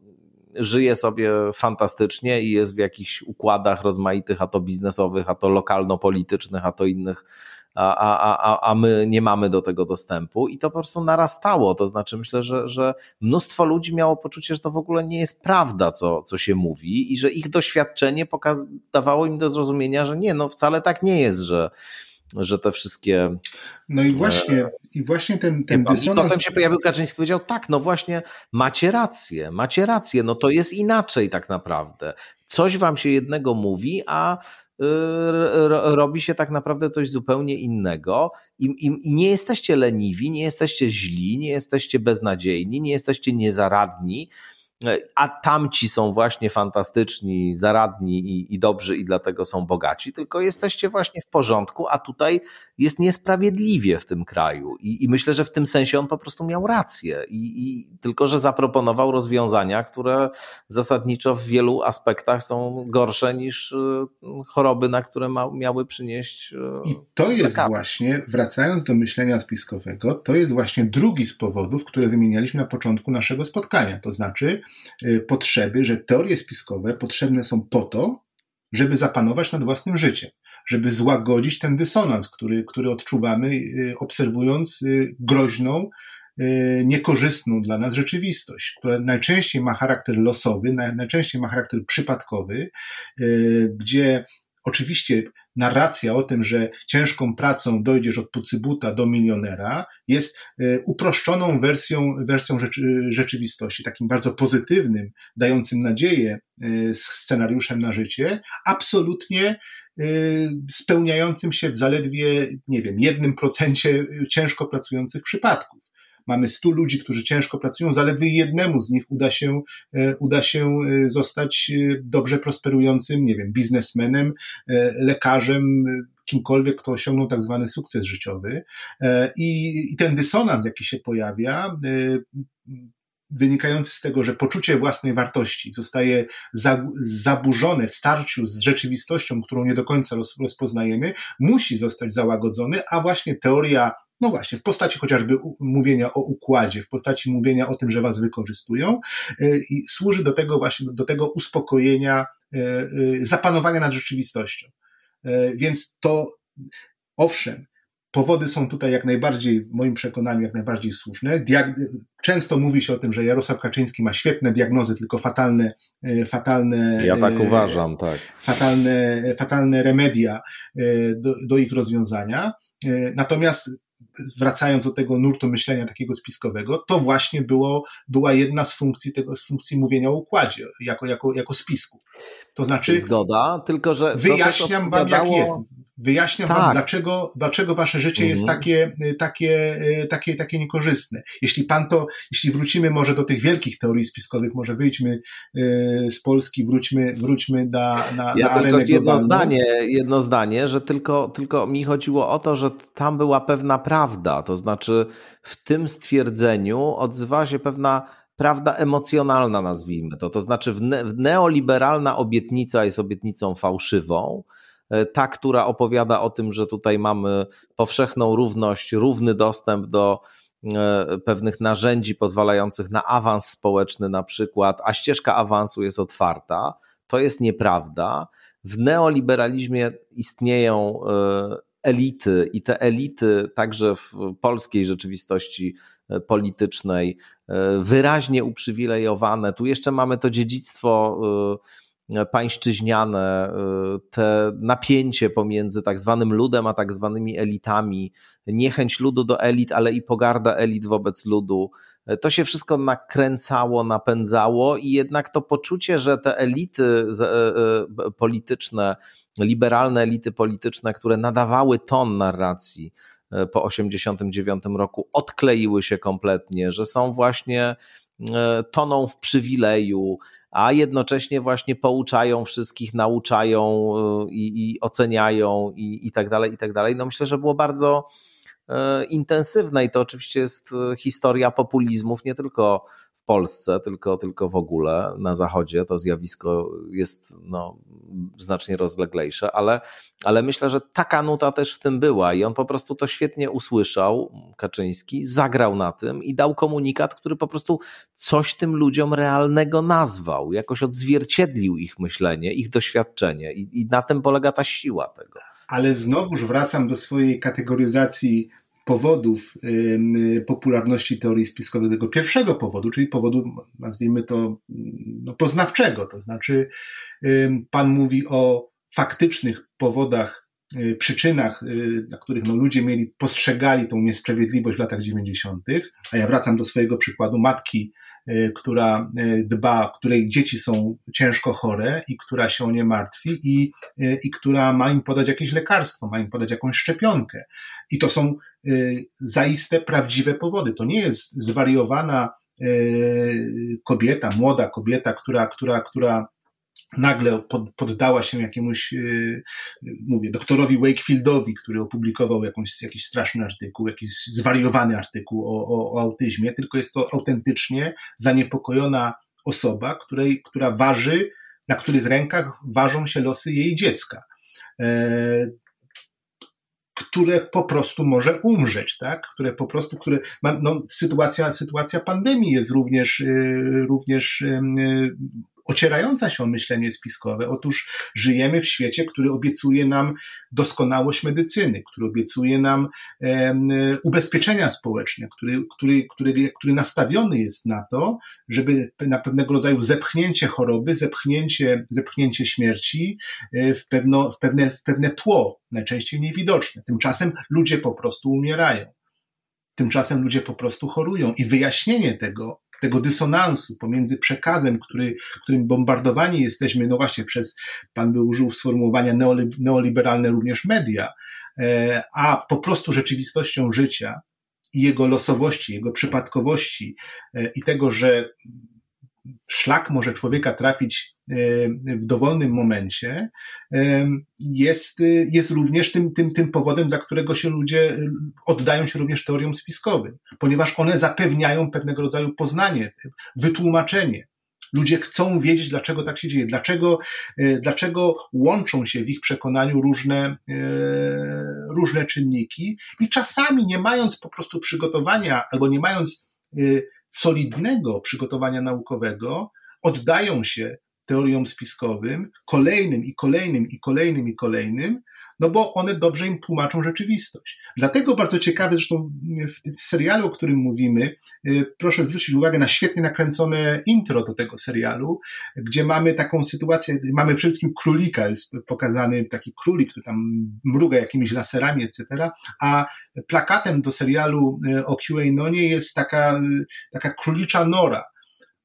żyje sobie fantastycznie i jest w jakichś układach rozmaitych, a to biznesowych, a to lokalno-politycznych, a to innych a, a, a, a my nie mamy do tego dostępu i to po prostu narastało. To znaczy, myślę, że, że mnóstwo ludzi miało poczucie, że to w ogóle nie jest prawda, co, co się mówi i że ich doświadczenie pokaz- dawało im do zrozumienia, że nie, no wcale tak nie jest, że że te wszystkie. No i właśnie, e, i właśnie ten, ten dysonans. Potem się pojawił Kaczyński powiedział: Tak, no właśnie, macie rację, macie rację, no to jest inaczej tak naprawdę. Coś wam się jednego mówi, a robi się tak naprawdę coś zupełnie innego. I, i, i, nie jesteście leniwi, nie jesteście źli, nie jesteście beznadziejni, nie jesteście niezaradni, a tamci są właśnie fantastyczni, zaradni i, i dobrzy i dlatego są bogaci, tylko jesteście właśnie w porządku, a tutaj jest niesprawiedliwie w tym kraju. I, i myślę, że w tym sensie on po prostu miał rację, I, i, tylko że zaproponował rozwiązania, które zasadniczo w wielu aspektach są gorsze niż e, choroby, na które ma, miały przynieść. E, I to jest właśnie, wracając do myślenia spiskowego, to jest właśnie drugi z powodów, które wymienialiśmy na początku naszego spotkania. To znaczy, potrzeby, że teorie spiskowe potrzebne są po to, żeby zapanować nad własnym życiem, żeby złagodzić ten dysonans, który, który odczuwamy, y, obserwując y, groźną, niekorzystną dla nas rzeczywistość, która najczęściej ma charakter losowy, najczęściej ma charakter przypadkowy, gdzie oczywiście narracja o tym, że ciężką pracą dojdziesz od pucybuta do milionera, jest e, uproszczoną wersją, wersją rzeczy, rzeczywistości, takim bardzo pozytywnym, dającym nadzieję e, scenariuszem na życie, absolutnie e, spełniającym się w zaledwie, nie wiem, jednym procencie ciężko pracujących przypadków mamy 100 ludzi, którzy ciężko pracują, zaledwie jednemu z nich uda się, e, uda się e, zostać e, dobrze prosperującym, nie wiem, biznesmenem, lekarzem, kimkolwiek, kto osiągnął tak zwany sukces życiowy. I, i ten dysonans, jaki się pojawia, wynikający z tego, że poczucie własnej wartości zostaje zaburzone w starciu z rzeczywistością, którą nie do końca rozpoznajemy, musi zostać załagodzony, a właśnie teoria no właśnie, w postaci chociażby mówienia o układzie, w postaci mówienia o tym, że was wykorzystują y, i służy do tego właśnie, do tego uspokojenia, y, y, zapanowania nad rzeczywistością. Więc to, owszem, powody są tutaj jak najbardziej, w moim przekonaniu, jak najbardziej słuszne. Diag Często mówi się o tym, że Jarosław Kaczyński ma świetne diagnozy, tylko fatalne, fatalne. Ja tak uważam, tak. Fatalne, fatalne remedia do, do ich rozwiązania. Natomiast wracając do tego nurtu myślenia takiego spiskowego, to właśnie było, była jedna z funkcji tego, z funkcji mówienia o układzie, jako, jako, jako spisku. To znaczy. Zgoda, tylko że. Wyjaśniam wam, jak jest. Wyjaśniam tak. wam, dlaczego, dlaczego wasze życie mhm. jest takie, takie, takie, takie niekorzystne. Jeśli pan to, jeśli wrócimy może do tych wielkich teorii spiskowych, może wyjdźmy e, z Polski, wróćmy, wróćmy na, na, ja na tylko jedno zdanie, jedno zdanie, że tylko, tylko mi chodziło o to, że tam była pewna prawda. To znaczy, w tym stwierdzeniu odzywa się pewna prawda emocjonalna, nazwijmy to. To znaczy, neoliberalna obietnica jest obietnicą fałszywą E, ta, która opowiada o tym, że tutaj mamy powszechną równość, równy dostęp do e, pewnych narzędzi pozwalających na awans społeczny, na przykład, a ścieżka awansu jest otwarta. To jest nieprawda. W neoliberalizmie istnieją e, elity i te elity także w polskiej rzeczywistości politycznej wyraźnie uprzywilejowane. Tu jeszcze mamy to dziedzictwo pańszczyźniane, y, te napięcie pomiędzy tak zwanym ludem a tak zwanymi elitami, niechęć ludu do elit, ale i pogarda elit wobec ludu, to się wszystko nakręcało, napędzało i jednak to poczucie, że te elity e, e, polityczne, liberalne elity polityczne, które nadawały ton narracji, e, po 1989 roku odkleiły się kompletnie, że są właśnie toną w przywileju, a jednocześnie właśnie pouczają wszystkich, nauczają y, i, i oceniają i, i tak dalej, i tak dalej. No myślę, że było bardzo e, intensywne i to oczywiście jest e, historia populizmów nie tylko Polsce, tylko, tylko w ogóle na Zachodzie to zjawisko jest no, znacznie rozleglejsze, ale, ale myślę, że taka nuta też w tym była i on po prostu to świetnie usłyszał, Kaczyński, zagrał na tym i dał komunikat, który po prostu coś tym ludziom realnego nazwał, jakoś odzwierciedlił ich myślenie, ich doświadczenie i, i na tym polega ta siła tego. ale znowuż wracam do swojej kategoryzacji powodów popularności teorii spiskowej, tego pierwszego powodu, czyli powodu, nazwijmy to, no, poznawczego. To znaczy, Pan mówi o faktycznych powodach, przyczynach, y, na których no, ludzie mieli, postrzegali tą niesprawiedliwość w latach 90., a ja wracam do swojego przykładu matki Y, która y, dba, której dzieci są ciężko chore i która się o nie martwi i, y, i która ma im podać jakieś lekarstwo, ma im podać jakąś szczepionkę. I to są zaiste prawdziwe powody. To nie jest zwariowana kobieta, młoda kobieta, która, która, która nagle pod, poddała się jakiemuś, yy, mówię, doktorowi Wakefieldowi, który opublikował jakąś, jakiś straszny artykuł, jakiś zwariowany artykuł o, o, o autyzmie, tylko jest to autentycznie zaniepokojona osoba, której, która waży, na których rękach ważą się losy jej dziecka. Które po prostu może umrzeć, tak? Które po prostu, które, no, sytuacja, sytuacja pandemii jest również, y, również ocierająca się o myślenie spiskowe. Otóż żyjemy w świecie, który obiecuje nam doskonałość medycyny, który obiecuje nam ubezpieczenia społeczne, który, który, który, który nastawiony jest na to, żeby na pewnego rodzaju zepchnięcie choroby, zepchnięcie, zepchnięcie śmierci w, pewno, w, pewne, w pewne tło, najczęściej niewidoczne. Tymczasem ludzie po prostu umierają. Tymczasem ludzie po prostu chorują i wyjaśnienie tego tego dysonansu pomiędzy przekazem, który, którym bombardowani jesteśmy, no właśnie przez, pan by użył sformułowania neoliberalne również media, e, a po prostu rzeczywistością życia i jego losowości, jego przypadkowości e, i tego, że szlak może człowieka trafić w dowolnym momencie, e, jest, jest również tym, tym, tym powodem, dla którego się ludzie e, oddają się również teoriom spiskowym, ponieważ one zapewniają pewnego rodzaju poznanie, wytłumaczenie. Ludzie chcą wiedzieć, dlaczego tak się dzieje, dlaczego, dlaczego łączą się w ich przekonaniu różne, różne czynniki i czasami nie mając po prostu przygotowania albo nie mając solidnego przygotowania naukowego oddają się teoriom spiskowym, kolejnym i kolejnym i kolejnym i kolejnym, no bo one dobrze im tłumaczą rzeczywistość. Dlatego bardzo ciekawe, zresztą w, w serialu, o którym mówimy, y, proszę zwrócić uwagę na świetnie nakręcone intro do tego serialu, gdzie mamy taką sytuację, mamy przede wszystkim królika, jest pokazany taki królik, który tam mruga jakimiś laserami, etc., a plakatem do serialu y, o QAnonie jest taka, y, taka królicza nora,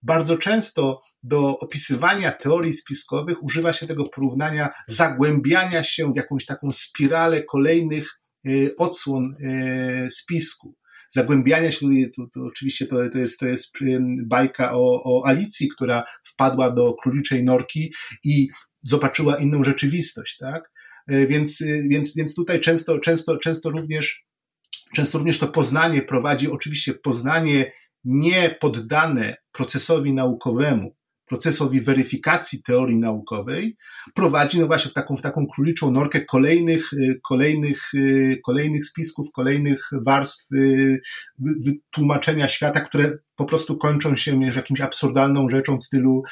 bardzo często do opisywania teorii spiskowych używa się tego porównania zagłębiania się w jakąś taką spiralę kolejnych y, odsłon y, spisku. Zagłębiania się, to, to oczywiście to, to, jest, to jest bajka o, o Alicji, która wpadła do króliczej norki i zobaczyła inną rzeczywistość, tak? Y, więc, więc, więc tutaj często, często, często również Często również to poznanie prowadzi, oczywiście poznanie nie poddane procesowi naukowemu, procesowi weryfikacji teorii naukowej, prowadzi no właśnie w taką, w taką króliczą norkę kolejnych, y, kolejnych, y, kolejnych spisków, kolejnych warstw y, wytłumaczenia świata, które po prostu kończą się już jakimś absurdalną rzeczą w stylu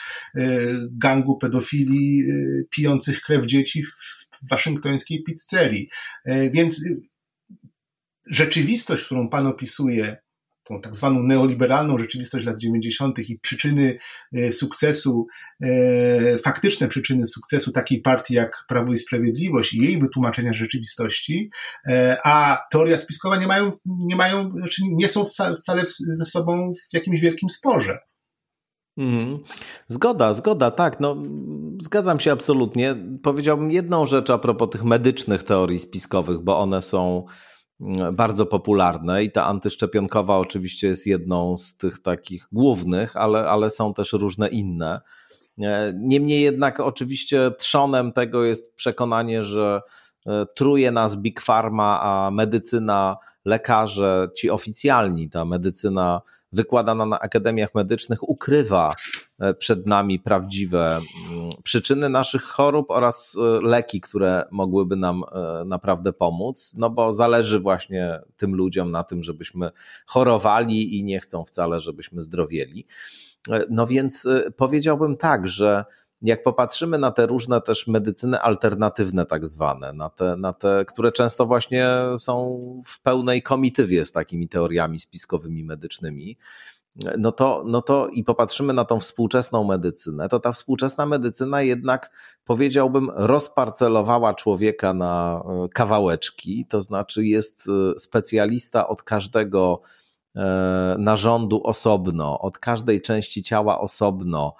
gangu pedofilii pijących krew dzieci w waszyngtońskiej pizzerii. Więc rzeczywistość, którą pan opisuje, tą tak zwaną neoliberalną rzeczywistość lat 90. i przyczyny e, sukcesu, e, faktyczne przyczyny sukcesu takiej partii jak Prawo i Sprawiedliwość i jej wytłumaczenia rzeczywistości, e, a teoria spiskowa nie mają, nie mają, znaczy nie są wcale ze sobą w jakimś wielkim sporze. Mhm. Zgoda, zgoda, tak. No, zgadzam się absolutnie. Powiedziałbym jedną rzecz a propos tych medycznych teorii spiskowych, bo one są bardzo popularne i ta antyszczepionkowa oczywiście jest jedną z tych takich głównych, ale, ale są też różne inne. E, niemniej jednak oczywiście trzonem tego jest przekonanie, że e, truje nas Big Pharma, a medycyna, lekarze, ci oficjalni, ta medycyna wykładana na akademiach medycznych ukrywa e, przed nami prawdziwe mm, przyczyny naszych chorób oraz e, leki, które mogłyby nam e, naprawdę pomóc, no bo zależy właśnie tym ludziom na tym, żebyśmy chorowali i nie chcą wcale, żebyśmy zdrowieli. No więc powiedziałbym tak, że jak popatrzymy na te różne też medycyny alternatywne, tak zwane, na te, na te, które często właśnie są w pełnej komitywie z takimi teoriami spiskowymi medycznymi, no to, no to i popatrzymy na tą współczesną medycynę, to ta współczesna medycyna jednak powiedziałbym rozparcelowała człowieka na e, kawałeczki, to znaczy jest e, specjalista od każdego e, narządu osobno, od każdej części ciała osobno,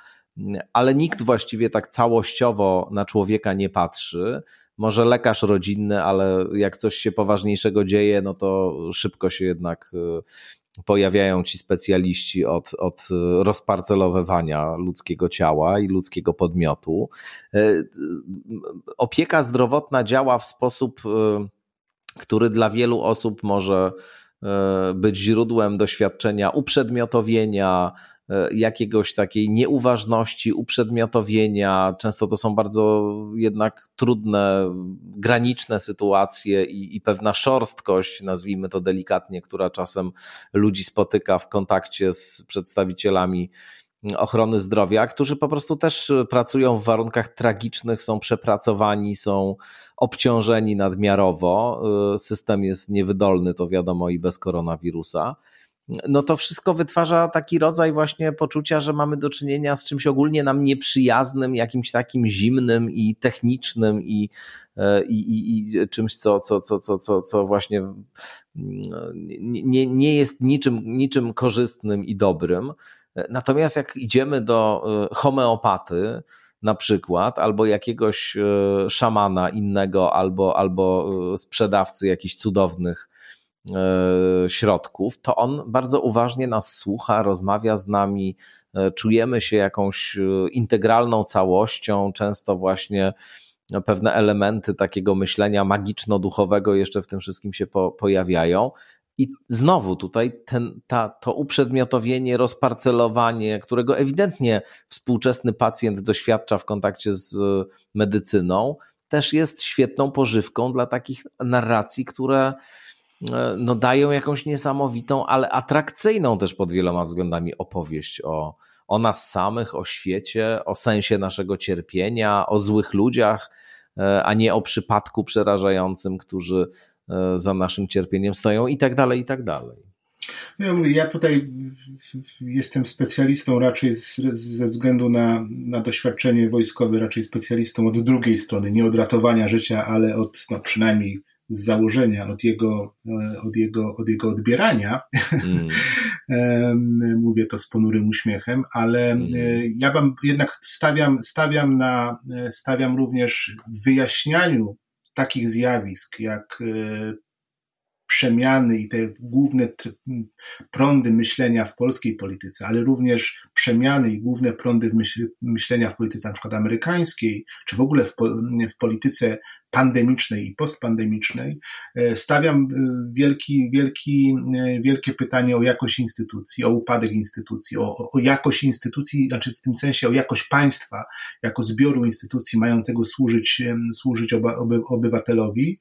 ale nikt właściwie tak całościowo na człowieka nie patrzy. Może lekarz rodzinny, ale jak coś się poważniejszego dzieje, no to szybko się jednak pojawiają ci specjaliści od, od rozparcelowywania ludzkiego ciała i ludzkiego podmiotu. E, opieka zdrowotna działa w sposób, który dla wielu osób może być źródłem doświadczenia uprzedmiotowienia, jakiegoś takiej nieuważności, uprzedmiotowienia. Często to są bardzo jednak trudne, graniczne sytuacje i, i pewna szorstkość, nazwijmy to delikatnie, która czasem ludzi spotyka w kontakcie z przedstawicielami ochrony zdrowia, którzy po prostu też pracują w warunkach tragicznych, są przepracowani, są obciążeni nadmiarowo. E, system jest niewydolny, to wiadomo, i bez koronawirusa no to wszystko wytwarza taki rodzaj właśnie poczucia, że mamy do czynienia z czymś ogólnie nam nieprzyjaznym, jakimś takim zimnym i technicznym i, e, i, i, i czymś, co, co, co, co, co, co właśnie mm, nie, nie jest niczym, niczym korzystnym i dobrym. Natomiast jak idziemy do e, homeopaty, na przykład, albo jakiegoś e, szamana innego, albo, albo sprzedawcy jakichś cudownych E, środków, to on bardzo uważnie nas słucha, rozmawia z nami, e, czujemy się jakąś e, integralną całością, często właśnie pewne elementy takiego myślenia magiczno-duchowego jeszcze w tym wszystkim się po, pojawiają. I znowu tutaj ten, ta, to uprzedmiotowienie, rozparcelowanie, którego ewidentnie współczesny pacjent doświadcza w kontakcie z medycyną, też jest świetną pożywką dla takich narracji, które E, no dają jakąś niesamowitą, ale atrakcyjną też pod wieloma względami opowieść o, o nas samych, o świecie, o sensie naszego cierpienia, o złych ludziach, e, a nie o przypadku przerażającym, którzy e, za naszym cierpieniem stoją i tak dalej, i tak dalej. Ja, mówię, ja tutaj jestem specjalistą raczej z, ze względu na, na doświadczenie wojskowe, raczej specjalistą od drugiej strony, nie od ratowania życia, ale od no, przynajmniej z założenia, od jego, e, od jego, od jego odbierania. Mm. (laughs) Mówię to z ponurym uśmiechem, ale mm. ja wam jednak stawiam, stawiam na, e, stawiam również w wyjaśnianiu takich zjawisk jak przemiany i te główne prądy myślenia w polskiej polityce, ale również przemiany i główne prądy myślenia w polityce na przykład amerykańskiej, czy w ogóle w, w polityce pandemicznej i postpandemicznej, e, stawiam e, wielki, wielki, e, wielkie pytanie o jakość instytucji, o upadek instytucji, o, o jakość instytucji, znaczy w tym sensie o jakość państwa, jako zbioru instytucji mającego służyć, służyć obywatelowi.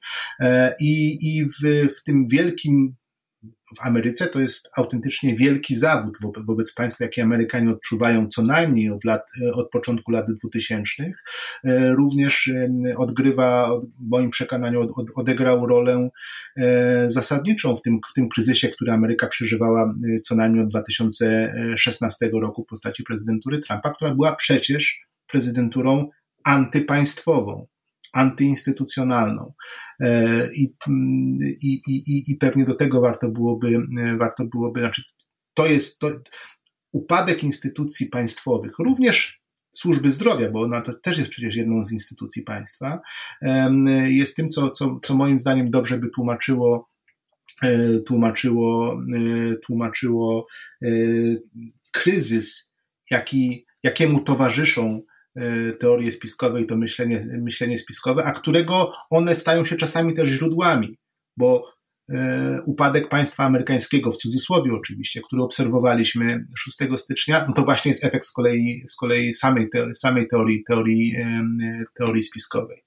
I, i w, w tym wielkim w Ameryce to jest autentycznie wielki zawód wobec państwa, jaki Amerykanie odczuwają co najmniej od, lat, od początku lat 2000. E, również odgrywa, w moim przekonaniu, odegrał rolę e, zasadniczą w tym, w tym kryzysie, który Ameryka przeżywała e, co najmniej od 2016 roku w postaci prezydentury Trumpa, która była przecież prezydenturą antypaństwową antyinstytucjonalną. E, I, i, i, I pewnie do tego warto byłoby, warto byłoby, znaczy to jest to, upadek instytucji państwowych, również służby zdrowia, bo ona też jest przecież jedną z instytucji państwa, jest tym, co, co, co moim zdaniem dobrze by tłumaczyło e, tłumaczyło, e, tłumaczyło kryzys, jaki, jakiemu towarzyszą E, teorie spiskowe i to myślenie, myślenie spiskowe, a którego one stają się czasami też źródłami, bo e, upadek państwa amerykańskiego, w cudzysłowie oczywiście, który obserwowaliśmy 6 stycznia, no to właśnie jest efekt z kolei, z kolei samej, te, samej teorii, teorii, teorii spiskowej.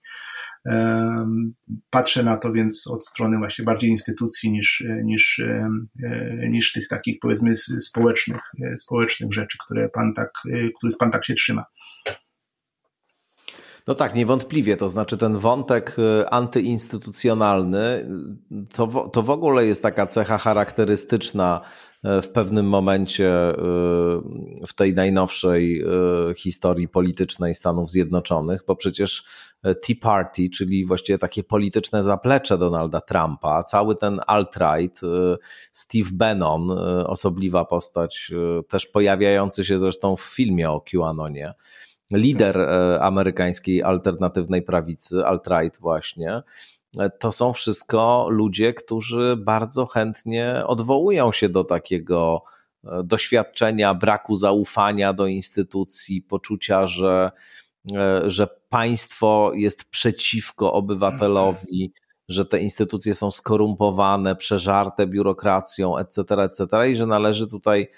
Patrzę na to więc od strony właśnie bardziej instytucji niż, niż, niż tych takich powiedzmy społecznych, społecznych rzeczy, które pan tak, których pan tak się trzyma. No tak, niewątpliwie. To znaczy ten wątek y, antyinstytucjonalny to, to w ogóle jest taka cecha charakterystyczna y, w pewnym momencie y, w tej najnowszej historii politycznej Stanów Zjednoczonych, bo przecież Tea Party, czyli właściwie takie polityczne zaplecze Donalda Trumpa, cały ten alt-right, Steve Bannon, osobliwa postać, też pojawiający się zresztą w filmie o QAnonie, lider e, amerykańskiej alternatywnej prawicy, alt-right właśnie, e, to są wszystko ludzie, którzy bardzo chętnie odwołują się do takiego e, doświadczenia braku zaufania do instytucji, poczucia, że, że państwo jest przeciwko obywatelowi, że te instytucje są skorumpowane, przeżarte biurokracją, etc., etc., i że należy tutaj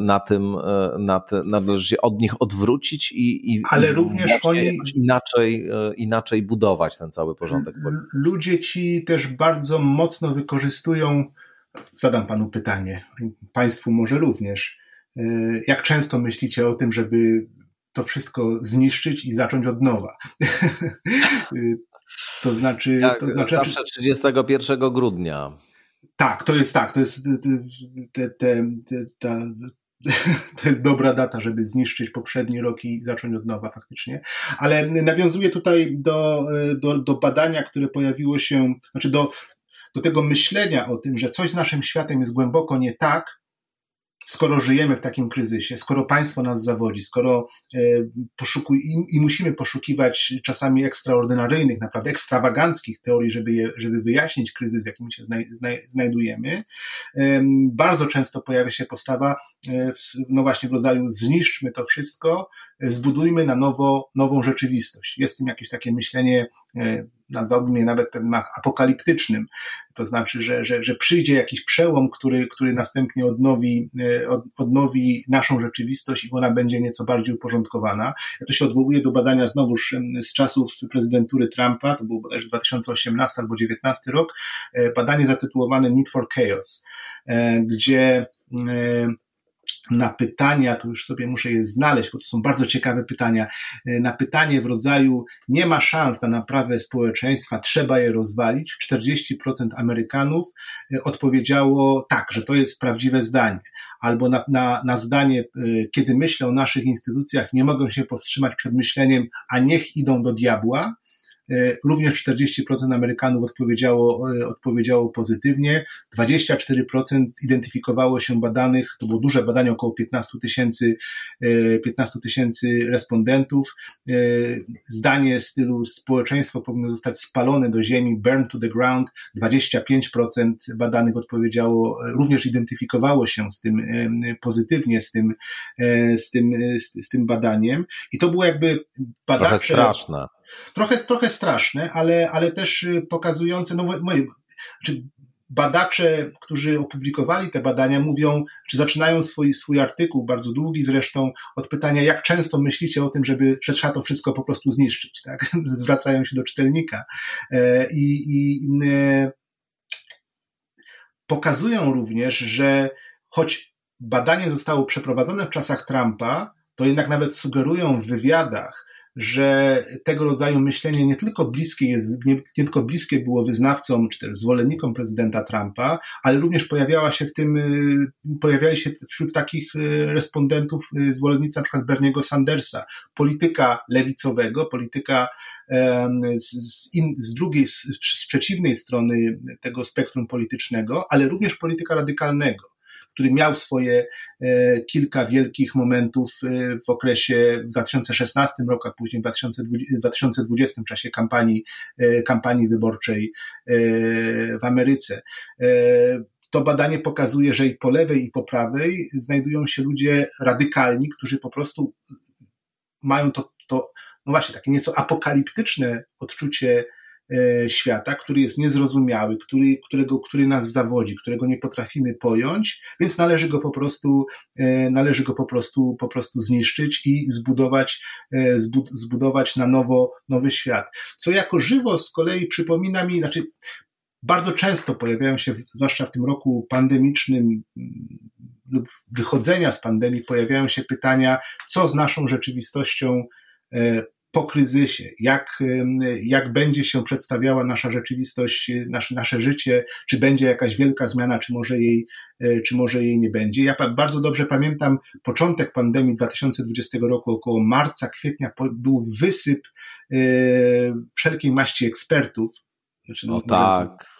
na tym, e, na ty, należy się od nich odwrócić i, i ale i również oni inaczej, e, inaczej budować ten cały porządek. Ludzie ci też bardzo mocno wykorzystują, zadam panu pytanie, państwu może również, jak często myślicie o tym, żeby to wszystko zniszczyć i zacząć od nowa? (laughs) to znaczy, tak, to znaczy zawsze 31 grudnia. Tak, to jest tak, to jest te, te, te, (laughs) to jest dobra data, żeby zniszczyć poprzedni rok i zacząć od nowa faktycznie. Ale nawiązuję tutaj do, do, do badania, które pojawiło się, znaczy do, do tego myślenia o tym, że coś z naszym światem jest głęboko nie tak, skoro żyjemy w takim kryzysie, skoro państwo nas zawodzi, skoro e, poszukuj, i, musimy poszukiwać czasami ekstraordynaryjnych, naprawdę ekstrawaganckich teorii, żeby, je, żeby wyjaśnić kryzys, w jakim się znaj, znaj, znajdujemy, bardzo często pojawia się postawa, e, no właśnie w rodzaju zniszczmy to wszystko, e, zbudujmy na nowo nową rzeczywistość. Jest w tym jakieś takie myślenie nazwałbym je nawet pewnym apokaliptycznym. To znaczy, że, że, że przyjdzie jakiś przełom, który, który następnie odnowi, e, od, odnowi naszą rzeczywistość i ona będzie nieco bardziej uporządkowana. Ja to się odwołuję do badania znowuż z czasów prezydentury Trumpa, to był bodajże 2018 albo 2019 rok, e, badanie zatytułowane Need for Chaos, e, gdzie na pytania, to już sobie muszę je znaleźć, bo to są bardzo ciekawe pytania, e, na pytanie w rodzaju nie ma szans na naprawę społeczeństwa, trzeba je rozwalić, 40% Amerykanów e, odpowiedziało tak, że to jest prawdziwe zdanie. Albo na, na, na zdanie, e, kiedy myślę o naszych instytucjach, nie mogą się powstrzymać przed myśleniem, a niech idą do diabła, również 40% Amerykanów odpowiedziało, e, odpowiedziało pozytywnie, 24% zidentyfikowało się badanych, to było duże badanie, około 15 tysięcy 15 e, tysięcy respondentów. Zdanie w stylu społeczeństwo powinno zostać spalone do ziemi, burn to the ground, 25% badanych odpowiedziało, również identyfikowało się z tym pozytywnie, z tym, z tym, z, tym badaniem. I to było jakby badacze... Trochę straszne Trochę, trochę straszne, ale, ale też y, pokazujące, no moje, czy badacze, którzy opublikowali te badania, mówią, czy zaczynają swój, swój artykuł, bardzo długi zresztą, od pytania, jak często myślicie o tym, żeby, że trzeba to wszystko po prostu zniszczyć, tak? (laughs) Zwracają się do czytelnika. E, I, i e, pokazują również, że choć badanie zostało przeprowadzone w czasach Trumpa, to jednak nawet sugerują w wywiadach, że tego rodzaju myślenie nie tylko bliskie jest, nie, nie, tylko bliskie było wyznawcom czy też zwolennikom prezydenta Trumpa, ale również pojawiała się w tym, y, pojawiali się wśród takich y, respondentów y, zwolennicy przykład Berniego Sandersa, polityka lewicowego, polityka z, z, in, z drugiej, z, z przeciwnej strony tego spektrum politycznego, ale również polityka radykalnego który miał swoje e, kilka wielkich momentów e, w okresie w 2016 roku, a później w 2020 w czasie kampanii, e, kampanii wyborczej w Ameryce. To badanie pokazuje, że i po lewej, i po prawej znajdują się ludzie radykalni, którzy po prostu mają to, to no właśnie, takie nieco apokaliptyczne odczucie świata, który jest niezrozumiały, który, którego, który nas zawodzi, którego nie potrafimy pojąć, więc należy go po prostu, e, należy go po prostu, po prostu zniszczyć i zbudować, e, zbudować na nowo nowy świat. Co jako żywo z kolei przypomina mi, znaczy bardzo często pojawiają się, zwłaszcza w tym roku pandemicznym mm, lub wychodzenia z pandemii, pojawiają się pytania, co z naszą rzeczywistością po kryzysie, jak, jak będzie się przedstawiała nasza rzeczywistość, nasze, nasze życie, czy będzie jakaś wielka zmiana, czy może jej, e, czy może jej nie będzie. Ja bardzo dobrze pamiętam początek pandemii 2020 roku, około marca, kwietnia, był wysyp e, wszelkiej maści ekspertów. Znaczy, no, tak.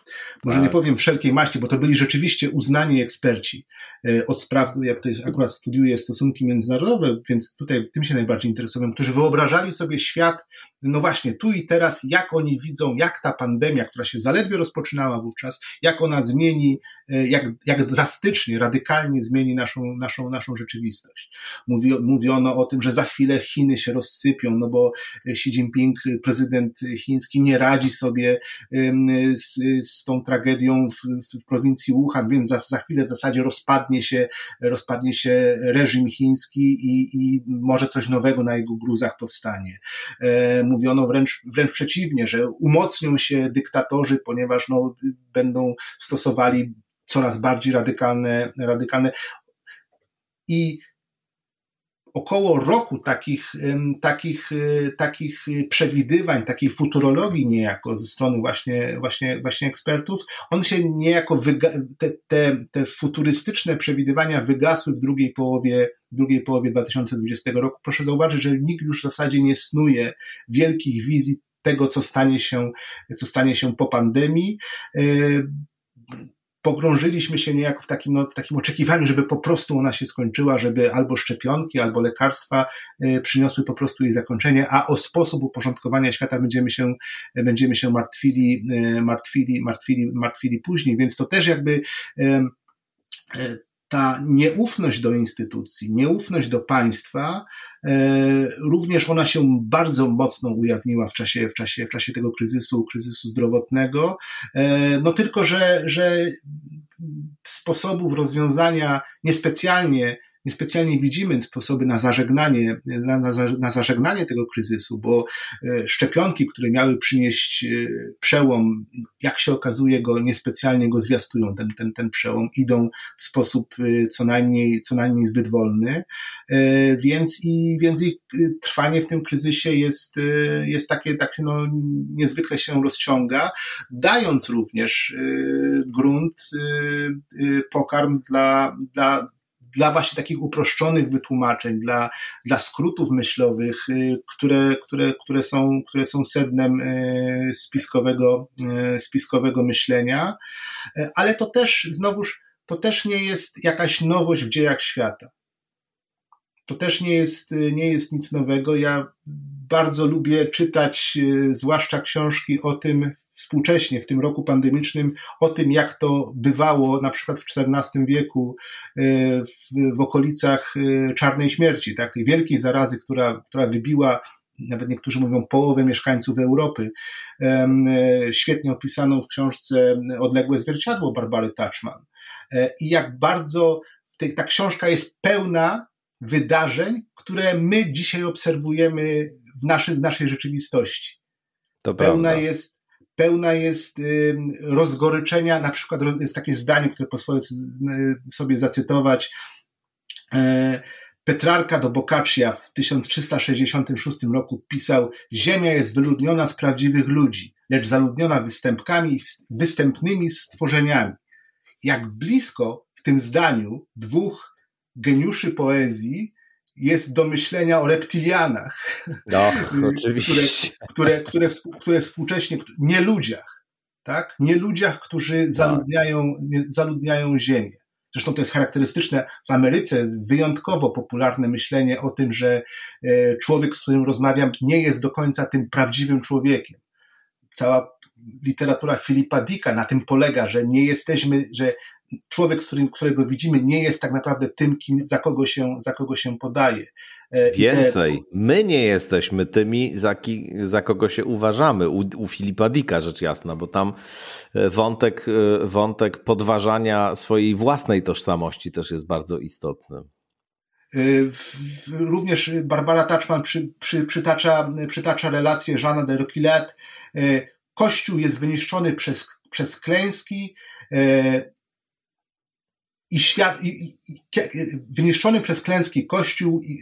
Może tak. nie powiem wszelkiej maści, bo to byli rzeczywiście uznani eksperci e, od spraw, ja tutaj akurat studiuję stosunki międzynarodowe, więc tutaj tym się najbardziej interesują, którzy wyobrażali sobie świat, no właśnie, tu i teraz, jak oni widzą, jak ta pandemia, która się zaledwie rozpoczynała wówczas, jak ona zmieni, e, jak, jak drastycznie, radykalnie zmieni naszą, naszą, naszą rzeczywistość. Mówi, mówiono o tym, że za chwilę Chiny się rozsypią, no bo Xi Jinping, prezydent chiński, nie radzi sobie z, z z tą tragedią w, w, w prowincji Wuhan, więc za, za chwilę w zasadzie rozpadnie się, rozpadnie się reżim chiński i, i może coś nowego na jego gruzach powstanie. E, mówiono wręcz, wręcz przeciwnie, że umocnią się dyktatorzy, ponieważ no, będą stosowali coraz bardziej radykalne, radykalne i około roku takich, takich, e, takich przewidywań, takiej futurologii niejako ze strony właśnie, właśnie, właśnie ekspertów, on się niejako, wyga- te, te, te futurystyczne przewidywania wygasły w drugiej połowie, drugiej połowie 2020 roku. Proszę zauważyć, że nikt już w zasadzie nie snuje wielkich wizji tego, co stanie się, co stanie się po pandemii e, pogrążyliśmy się niejako w takim, no, w takim oczekiwaniu, żeby po prostu ona się skończyła, żeby albo szczepionki, albo lekarstwa y, przyniosły po prostu jej zakończenie, a o sposób uporządkowania świata będziemy się, będziemy się martwili, y, martwili, martwili, martwili później, więc to też jakby ta nieufność do instytucji, nieufność do państwa, e, również ona się bardzo mocno ujawniła w czasie, w czasie, w czasie tego kryzysu, kryzysu zdrowotnego. E, no tylko, że, że sposobów rozwiązania niespecjalnie niespecjalnie widzimy sposoby na zażegnanie, na, na, na zażegnanie tego kryzysu, bo e, szczepionki, które miały przynieść e, przełom, jak się okazuje, go niespecjalnie go zwiastują, ten, ten, ten przełom, idą w sposób e, co najmniej, co najmniej zbyt wolny, więc i, więc i trwanie w tym kryzysie jest, jest takie, takie no, niezwykle się rozciąga, dając również grunt, pokarm dla, dla dla właśnie takich uproszczonych wytłumaczeń, dla, dla skrótów myślowych, y, które, które, które, są, które są sednem y, spiskowego, y, spiskowego myślenia, ale to też znowuż, to też nie jest jakaś nowość w dziejach świata. To też nie jest, nie jest nic nowego. Ja bardzo lubię czytać, zwłaszcza książki o tym, współcześnie w tym roku pandemicznym o tym, jak to bywało na przykład w XIV wieku e, w, w okolicach e, czarnej śmierci, tak, tej wielkiej zarazy, która, która wybiła nawet niektórzy mówią połowę mieszkańców Europy, e, świetnie opisaną w książce Odległe zwierciadło Barbary Touchman. I jak bardzo ta książka jest pełna wydarzeń, które my dzisiaj obserwujemy w, naszym, w naszej rzeczywistości. To pełna prawda. jest pełna jest rozgoryczenia, na przykład jest takie zdanie, które pozwolę sobie zacytować. E, Petrarka do Boccaccia w 1366 roku pisał: Ziemia jest wyludniona z prawdziwych ludzi, lecz zaludniona występkami, występnymi stworzeniami. Jak blisko w tym zdaniu dwóch geniuszy poezji jest do myślenia o reptilianach. No, (laughs) oczywiście. Które, które, które, które współcześnie, nie ludziach, tak? Nie ludziach, którzy tak. zaludniają, zaludniają Ziemię. Zresztą to jest charakterystyczne w Ameryce, wyjątkowo popularne myślenie o tym, że e, człowiek, z którym rozmawiam, nie jest do końca tym prawdziwym człowiekiem. Cała literatura Filipa Dicka na tym polega, że nie jesteśmy, że człowiek, z którym, którego widzimy, nie jest tak naprawdę tym, kim, za, kogo się, za kogo się podaje. E, Więcej, my nie jesteśmy tymi, za, ki, za kogo się uważamy. U, u Filipa Dicka, rzecz jasna, bo tam e, wątek, e, wątek podważania swojej własnej tożsamości też jest bardzo istotny. Również Barbara Touchman przy, przy, przytacza, przytacza relację Jeana de Roquillet. Kościół jest wyniszczony przez, przez klęski, i świat, i, i, i, wyniszczony przez klęski Kościół, i,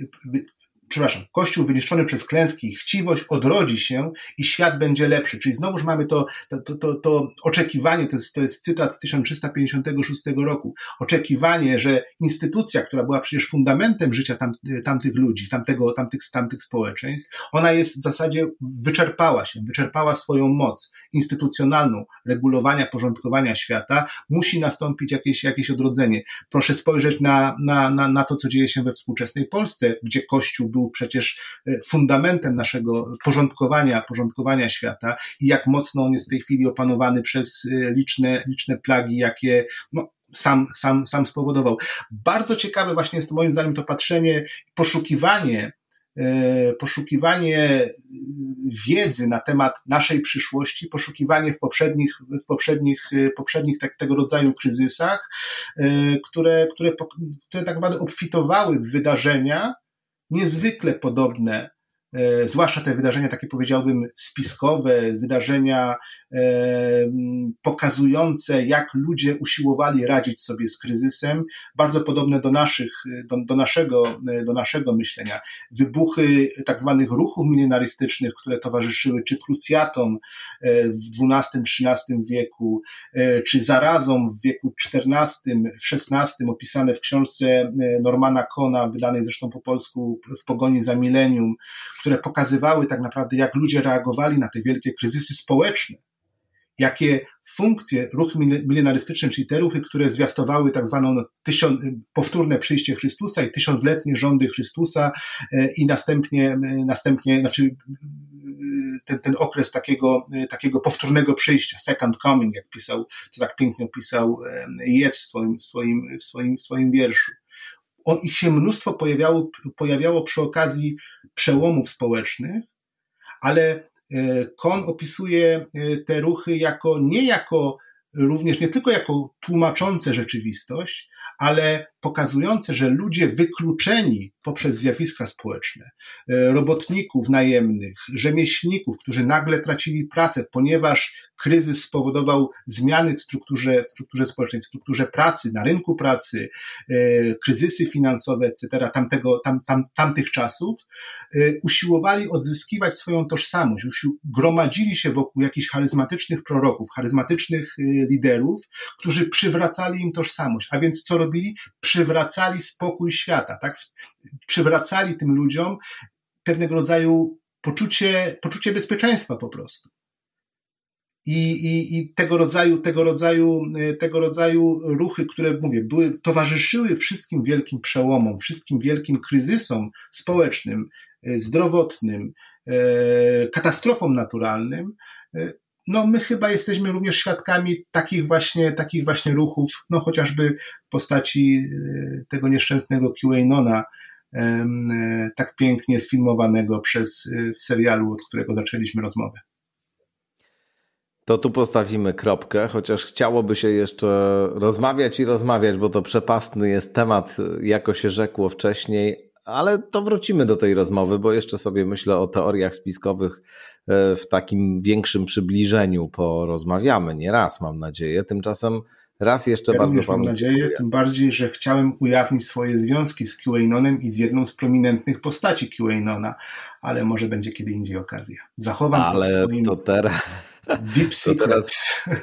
przepraszam, Kościół wyniszczony przez klęski i chciwość odrodzi się i świat będzie lepszy. Czyli znowuż mamy to, to, to, to, oczekiwanie, to jest, to jest cytat z 1356 roku, oczekiwanie, że instytucja, która była przecież fundamentem życia tam, tamtych ludzi, tamtego, tamtych, tamtych społeczeństw, ona jest w zasadzie wyczerpała się, wyczerpała swoją moc instytucjonalną regulowania, porządkowania świata, musi nastąpić jakieś, jakieś odrodzenie. Proszę spojrzeć na, na, na, na to, co dzieje się we współczesnej Polsce, gdzie Kościół był przecież e, fundamentem naszego porządkowania, porządkowania świata i jak mocno on jest w tej chwili opanowany przez e, liczne, liczne plagi, jakie no, sam, sam, sam spowodował. Bardzo ciekawe właśnie jest moim zdaniem to patrzenie, poszukiwanie e, poszukiwanie wiedzy na temat naszej przyszłości, poszukiwanie w poprzednich, w poprzednich, poprzednich tak, tego rodzaju kryzysach, które, które, które tak naprawdę obfitowały w wydarzenia, niezwykle podobne zwłaszcza te wydarzenia, takie powiedziałbym, spiskowe, wydarzenia e, pokazujące, jak ludzie usiłowali radzić sobie z kryzysem, bardzo podobne do naszych, do, do naszego, do naszego myślenia. Wybuchy tak zwanych ruchów milenarystycznych, które towarzyszyły czy krucjatom e, w XII-XIII wieku, czy zarazom w wieku XIV, w XVI, opisane w książce Normana Kona, wydanej zresztą po polsku w Pogoni za Milenium, które pokazywały tak naprawdę, jak ludzie reagowali na te wielkie kryzysy społeczne, jakie funkcje, ruchy milenarystyczne, czyli te ruchy, które zwiastowały tak zwaną tysiąc, powtórne przyjście Chrystusa i tysiącletnie rządy Chrystusa e, i następnie, e, następnie znaczy e, ten, ten okres takiego, takiego powtórnego przyjścia, second coming, jak pisał, co tak pięknie opisał Jec w swoim, w swoim, w swoim, w swoim wierszu on, ich się mnóstwo pojawiało, pojawiało przy okazji przełomów społecznych, ale e, Kon opisuje e, te ruchy jako nie jako również nie tylko jako tłumaczące rzeczywistość, ale pokazujące, że ludzie wykluczeni poprzez zjawiska społeczne, e, robotników najemnych, rzemieślników, którzy nagle tracili pracę, ponieważ kryzys spowodował zmiany w strukturze, w strukturze społecznej, w strukturze pracy, na rynku pracy, e, kryzysy finansowe, etc., tamtego, tam, tam, tamtych czasów, e, usiłowali odzyskiwać swoją tożsamość, gromadzili się wokół jakichś charyzmatycznych proroków, charyzmatycznych liderów, którzy przywracali im tożsamość. A więc co robili? Przywracali spokój świata, tak? Przywracali tym ludziom pewnego rodzaju poczucie, poczucie bezpieczeństwa po prostu. I, i, i tego rodzaju, tego rodzaju, tego rodzaju ruchy, które mówię, były, towarzyszyły wszystkim wielkim przełomom, wszystkim wielkim kryzysom społecznym, zdrowotnym, e, katastrofom naturalnym, no my chyba jesteśmy również świadkami takich właśnie, takich właśnie ruchów, no chociażby w postaci tego nieszczęsnego QAnona, tak pięknie sfilmowanego przez w serialu, od którego zaczęliśmy rozmowę. To tu postawimy kropkę, chociaż chciałoby się jeszcze rozmawiać i rozmawiać, bo to przepastny jest temat, jako się rzekło wcześniej, ale to wrócimy do tej rozmowy, bo jeszcze sobie myślę o teoriach spiskowych e, w takim większym przybliżeniu porozmawiamy. Nie raz, mam nadzieję. Tymczasem raz jeszcze ja bardzo panu mam nadzieję, dziękuję. tym bardziej, że chciałem ujawnić swoje związki z QAnonem i z jedną z prominentnych postaci QAnona, ale może będzie kiedy indziej okazja. Zachowam ale to w swoim... to teraz... Deep secret. Teraz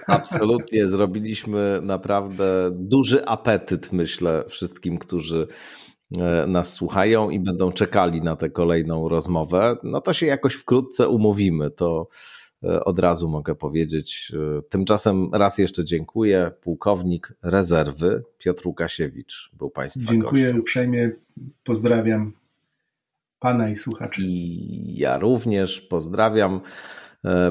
absolutnie zrobiliśmy naprawdę duży apetyt, myślę, wszystkim, którzy E, nas słuchają i będą czekali na tę kolejną rozmowę, no to się jakoś wkrótce umówimy. To e, od razu mogę powiedzieć. E, tymczasem raz jeszcze dziękuję. Pułkownik rezerwy Piotr Łukasiewicz był Państwa Dziękuję gościem. uprzejmie. Pozdrawiam Pana i słuchaczy. I ja również pozdrawiam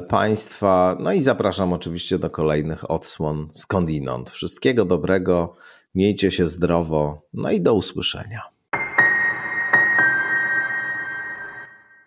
Państwa. No i zapraszam oczywiście do kolejnych odsłon skądinąd. Wszystkiego dobrego. Miejcie się zdrowo, no i do usłyszenia.